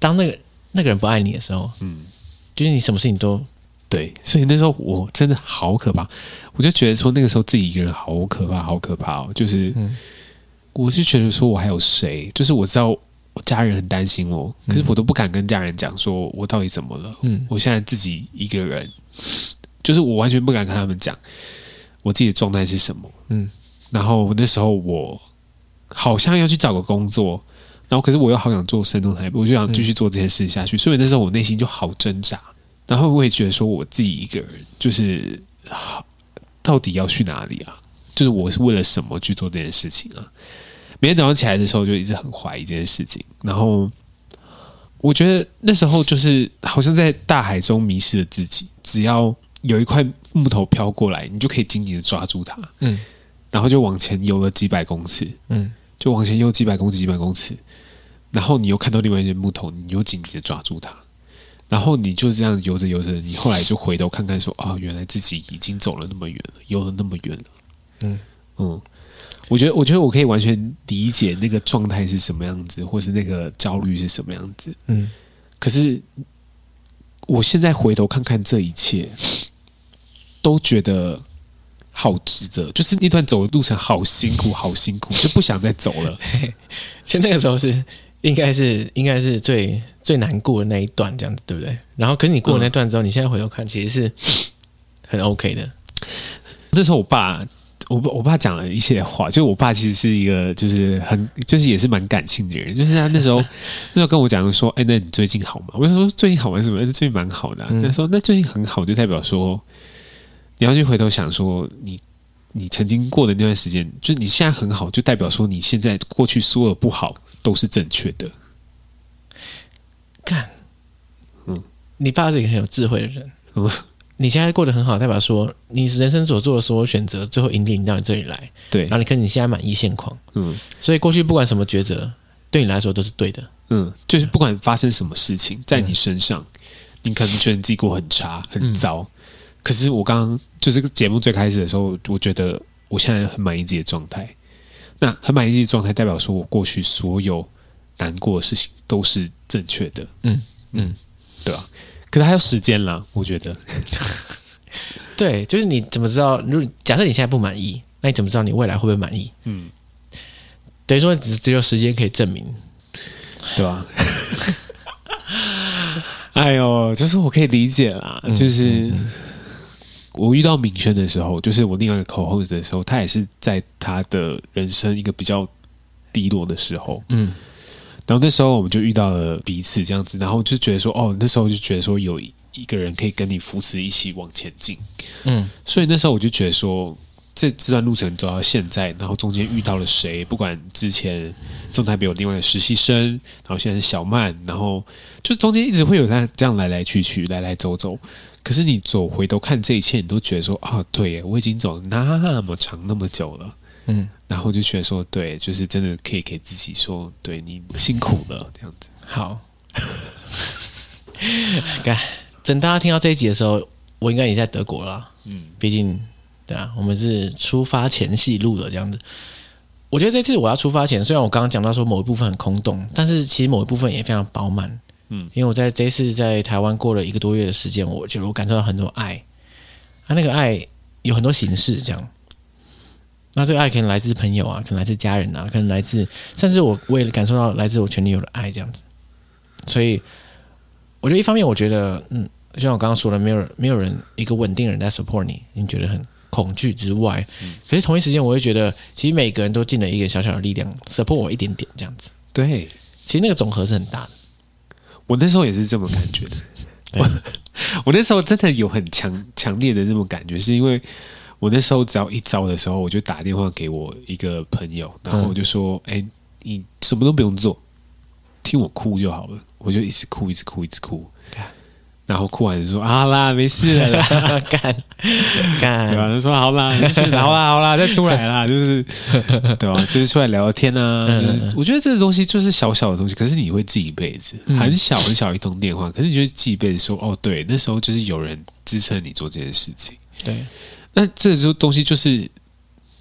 S1: 当那个那个人不爱你的时候，嗯，就是你什么事情都
S2: 对，所以那时候我真的好可怕，我就觉得说那个时候自己一个人好可怕，好可怕哦。就是，嗯，我是觉得说我还有谁？就是我知道我家人很担心我，可是我都不敢跟家人讲说我到底怎么了。嗯，我现在自己一个人，就是我完全不敢跟他们讲我自己的状态是什么。嗯，然后那时候我好像要去找个工作。然后，可是我又好想做生动台，我就想继续做这些事下去。嗯、所以那时候我内心就好挣扎。然后我也觉得说，我自己一个人就是，到底要去哪里啊？就是我是为了什么去做这件事情啊？每天早上起来的时候，就一直很怀疑这件事情。然后我觉得那时候就是好像在大海中迷失了自己。只要有一块木头飘过来，你就可以紧紧的抓住它。嗯，然后就往前游了几百公尺。嗯，就往前游几百公尺，几百公尺。然后你又看到另外一件木头，你又紧紧的抓住它，然后你就这样游着游着，你后来就回头看看说啊，原来自己已经走了那么远了，游了那么远了。嗯嗯，我觉得我觉得我可以完全理解那个状态是什么样子，或是那个焦虑是什么样子。嗯，可是我现在回头看看这一切，都觉得好值得。就是那段走的路程好辛苦，好辛苦，就不想再走了。<laughs>
S1: 就那个时候是。应该是应该是最最难过的那一段，这样子对不对？然后，可是你过了那段之后，嗯、你现在回头看，其实是很 OK 的。
S2: 那时候，我爸，我我爸讲了一些话，就我爸其实是一个，就是很，就是也是蛮感性的人。就是他那时候 <laughs> 那时候跟我讲说：“哎，那你最近好吗？”我就说：“最近好玩什么？最近蛮好的、啊。嗯”他说：“那最近很好，就代表说你要去回头想说你。”你曾经过的那段时间，就你现在很好，就代表说你现在过去所有不好都是正确的。
S1: 干，嗯，你爸是一个很有智慧的人。嗯，你现在过得很好，代表说你人生所做的所有选择，最后引领你到你这里来。
S2: 对，
S1: 然后你看你现在满意现况。嗯，所以过去不管什么抉择，对你来说都是对的。
S2: 嗯，就是不管发生什么事情在你身上，嗯，你可能觉得你自己过很差、很糟。嗯可是我刚刚就这个节目最开始的时候，我觉得我现在很满意自己的状态。那很满意自己的状态，代表说我过去所有难过的事情都是正确的。嗯嗯，对啊？可是还有时间啦，我觉得。<laughs>
S1: 对，就是你怎么知道？如假设你现在不满意，那你怎么知道你未来会不会满意？嗯，等于说只只有时间可以证明，
S2: 对吧？<laughs> 哎呦，就是我可以理解啦，嗯、就是我遇到敏轩的时候，就是我另外一个 co-host 的时候，他也是在他的人生一个比较低落的时候，嗯，然后那时候我们就遇到了彼此这样子，然后就觉得说，哦，那时候就觉得说有。一个人可以跟你扶持，一起往前进，嗯，所以那时候我就觉得说，这这段路程走到现在，然后中间遇到了谁，不管之前中台北有另外的实习生，然后现在是小曼，然后就中间一直会有他这样来来去去，来来走走。可是你走回头看这一切，你都觉得说啊，对耶，我已经走了那么长那么久了，嗯，然后就觉得说，对，就是真的可以给自己说，对你辛苦了这样子。
S1: 好，看。<laughs> 等大家听到这一集的时候，我应该已经在德国了。嗯，毕竟，对啊，我们是出发前戏录的这样子。我觉得这次我要出发前，虽然我刚刚讲到说某一部分很空洞，但是其实某一部分也非常饱满。嗯，因为我在这一次在台湾过了一个多月的时间，我觉得我感受到很多爱。他、啊、那个爱有很多形式，这样。那这个爱可能来自朋友啊，可能来自家人啊，可能来自，甚至我我也感受到来自我前女友的爱这样子。所以。我觉得一方面，我觉得，嗯，就像我刚刚说的，没有没有人一个稳定的人在 support 你，你觉得很恐惧之外，嗯，可是同一时间，我会觉得，其实每个人都尽了一个小小的力量 support 我一点点这样子。
S2: 对，
S1: 其实那个总和是很大的。
S2: 我那时候也是这么感觉的。我 <laughs> 我那时候真的有很强强烈的这种感觉，是因为我那时候只要一招的时候，我就打电话给我一个朋友，然后我就说：“哎，嗯，你什么都不用做，听我哭就好了。”我就一直哭，一直哭，一直哭，然后哭完就说：“好啦，没事了。<laughs> ”干干，对吧？他说：“好啦，没事，好啦，好啦，再出来啦。<laughs> ”就是对吧？就是出来聊聊天啊。就是我觉得这个东西就是小小的东西，可是你会记一辈子，很小很小一通电话，可是你就会记一辈子，说：“哦，对，那时候就是有人支撑你做这件事情。”
S1: 对，
S2: 那这种东西就是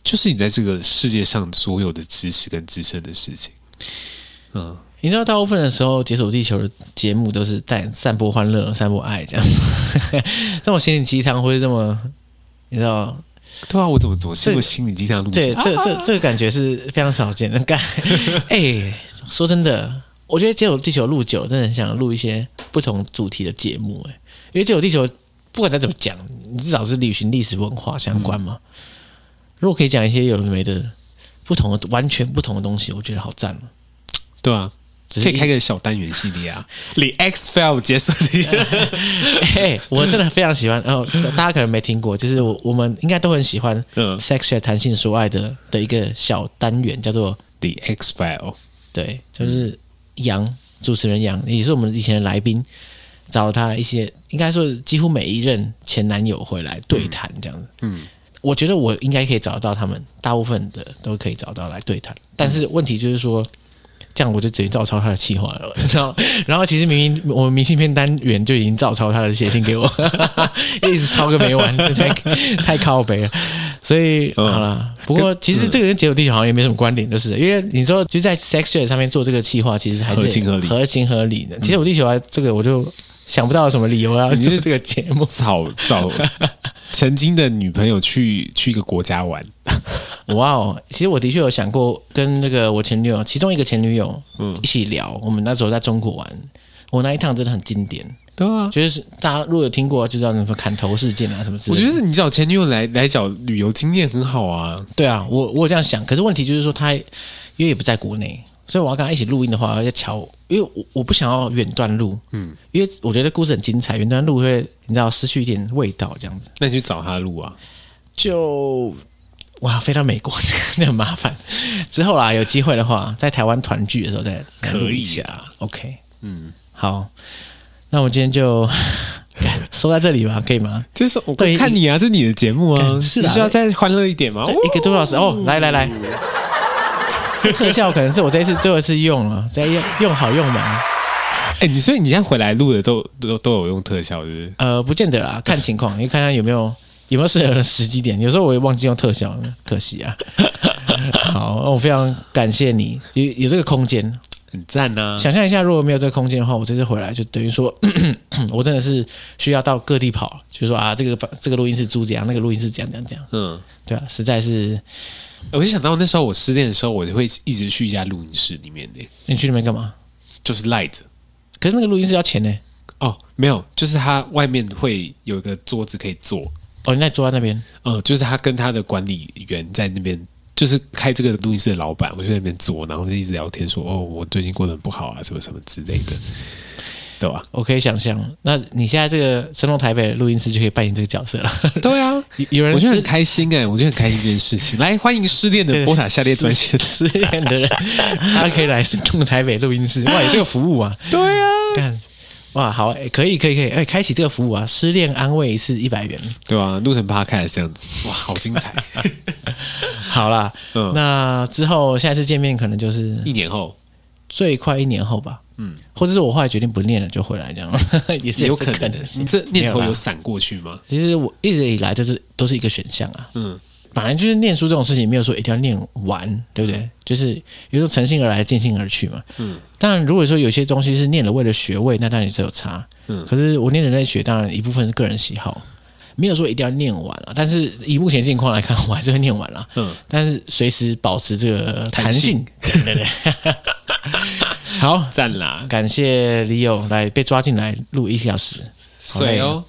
S2: 就是你在这个世界上所有的支持跟支撑的事情。嗯。
S1: 你知道，大部分的时候，解锁地球的节目都是带散播欢乐、散播爱这样子，<laughs> 这种心灵鸡汤或者这么，你知道？
S2: 对啊，我怎么做这个心灵鸡汤路线？
S1: 对，这这这个感觉是非常少见的。<laughs> 干，哎，说真的，我觉得解锁地球录久了，真的很想录一些不同主题的节目。哎，因为解锁地球不管再怎么讲，你至少是旅行历史文化相关嘛。如果可以讲一些有的没的、不同的、完全不同的东西，我觉得好赞。
S2: 对啊。可以开个小单元系列啊，The X File 解锁地球。<laughs>
S1: 哎，我真的非常喜欢。然后大家可能没听过，就是我我们应该都很喜欢。嗯，Sex Chat 谈性说爱的的一个小单元叫做
S2: The X File。
S1: 对，就是杨主持人杨，也是我们以前的来宾，找了他一些，应该说几乎每一任前男友回来对谈这样子。嗯，我觉得我应该可以找得到他们，大部分的都可以找到来对谈。但是问题就是说。这样我就直接照抄他的企划了，你知道？然后其实明明我们明信片单元就已经照抄他的写信给我，<laughs> 一直抄个没完，这 <laughs> 太太靠北了。所以、嗯、好了，不过其实这个跟解锁地球好像也没什么关联，就是因为你说就在 Chat 上面做这个企划，其实还是合情合理，合情合理的。解锁地球啊，这个我就想不到有什么理由啊，就是这个节目
S2: 找找曾经的女朋友去去一个国家玩。<laughs>
S1: 哇哦！其实我的确有想过跟那个我前女友，其中一个前女友，嗯，一起聊。我们那时候在中国玩，我那一趟真的很经典。
S2: 对啊，
S1: 就是大家如果有听过，就知道什么砍头事件啊什么之类的。
S2: 我觉得你找前女友来来找旅游经验很好啊。
S1: 对啊，我我有这样想。可是问题就是说，他因为也不在国内，所以我要跟他一起录音的话，要乔。因为我我不想要远端录，嗯，因为我觉得故事很精彩，远端录会你知道失去一点味道这样子。
S2: 那你去找他录啊？
S1: 就。哇，飞到美国那很麻烦。之后啦，有机会的话，在台湾团聚的时候再录一下。OK，嗯，好，那我今天就 <laughs> 收在这里吧，可以吗？
S2: 就是我看你啊，这是你的节目啊，是的，你需要再欢乐一点吗？
S1: 一个多小时哦，来来来，特效可能是我这一次最后一次用了，再用用好用满。
S2: 哎，你所以你现在回来录的都都都有用特效，是不是？
S1: 呃，不见得啦，看情况，你看看有没有有没有适合的时机点。有时候我也忘记用特效，可惜啊。<laughs> 好，我非常感谢你有有这个空间。
S2: 很赞呐、啊！
S1: 想象一下，如果没有这个空间的话，我这次回来就等于说 <clears throat> 我真的是需要到各地跑，就是说啊，这个这个录音室租这样，那个录音室这样这样这样。嗯，对啊，实在是，
S2: 我就想到那时候我失恋的时候，我就会一直去一家录音室里面的。
S1: 你去那边干嘛？
S2: 就是赖着。
S1: 可是那个录音室要钱呢？
S2: 哦，没有，就是他外面会有一个桌子可以坐。
S1: 哦，你在坐在那边？
S2: 嗯，就是他跟他的管理员在那边。就是开这个录音室的老板，我就在那边坐，然后就一直聊天说，说哦，我最近过得很不好啊，什么什么之类的，对吧？
S1: 我可以想象，那你现在这个声动台北的录音室就可以扮演这个角色了。<laughs>
S2: 对啊，<laughs> 有人我就很开心哎，我就很开心这件事情。<laughs> 来，欢迎失恋的波塔下列专线，
S1: 失恋的人他可以来声动台北录音室，哇，有这个服务啊？
S2: 对啊，
S1: 干。哇，好，可以，可以，可以，哎，开启这个服务啊！失恋安慰一次一百元，
S2: 对吧？录成 Podcast 这样子，哇，好精彩！
S1: 好啦，嗯，那之后下一次见面可能就是
S2: 一年后，
S1: 最快一年后吧，嗯，或者是我后来决定不念了就回来这样，<laughs> 也是
S2: 有可能的。你这念头有闪过去吗？
S1: 其实我一直以来就是都是一个选项啊，嗯。本来就是念书这种事情，没有说一定要念完，对不对？就是有时候乘兴而来，尽兴而去嘛。嗯。当然，如果说有些东西是念了为了学位，那当然也是有差。嗯。可是我念人类学，当然一部分是个人喜好，没有说一定要念完了。但是以目前境况来看，我还是会念完了。嗯。但是随时保持这个弹性。弹性对对对。<laughs> 好，
S2: 赞啦！
S1: 感谢 Leo 来被抓进来录一小时。
S2: 水哦。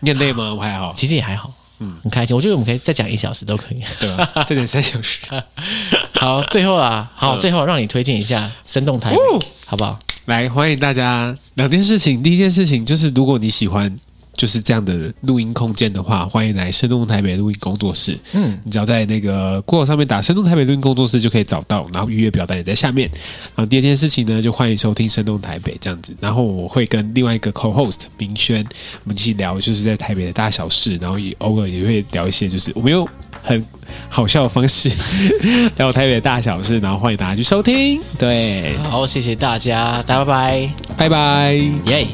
S2: 你很累吗？我还好，
S1: 其实也还好。嗯，很开心。我觉得我们可以再讲一小时都可以，
S2: 对吧？再讲三小时。<laughs>
S1: 好，最后啊，好，最后让你推荐一下生动台北，好不好？
S2: 来，欢迎大家。两件事情，第一件事情就是，如果你喜欢。就是这样的录音空间的话，欢迎来生动台北录音工作室。嗯，你只要在那个 Google 上面打“生动台北录音工作室”就可以找到，然后预约表单也在下面。然后第二件事情呢，就欢迎收听生动台北这样子。然后我会跟另外一个 co-host 明轩，我们一起聊，就是在台北的大小事，然后也偶尔也会聊一些，就是我们用很好笑的方式 <laughs> 聊台北的大小事。然后欢迎大家去收听。对，
S1: 好，谢谢大家，大家拜拜，
S2: 拜拜，
S1: 耶。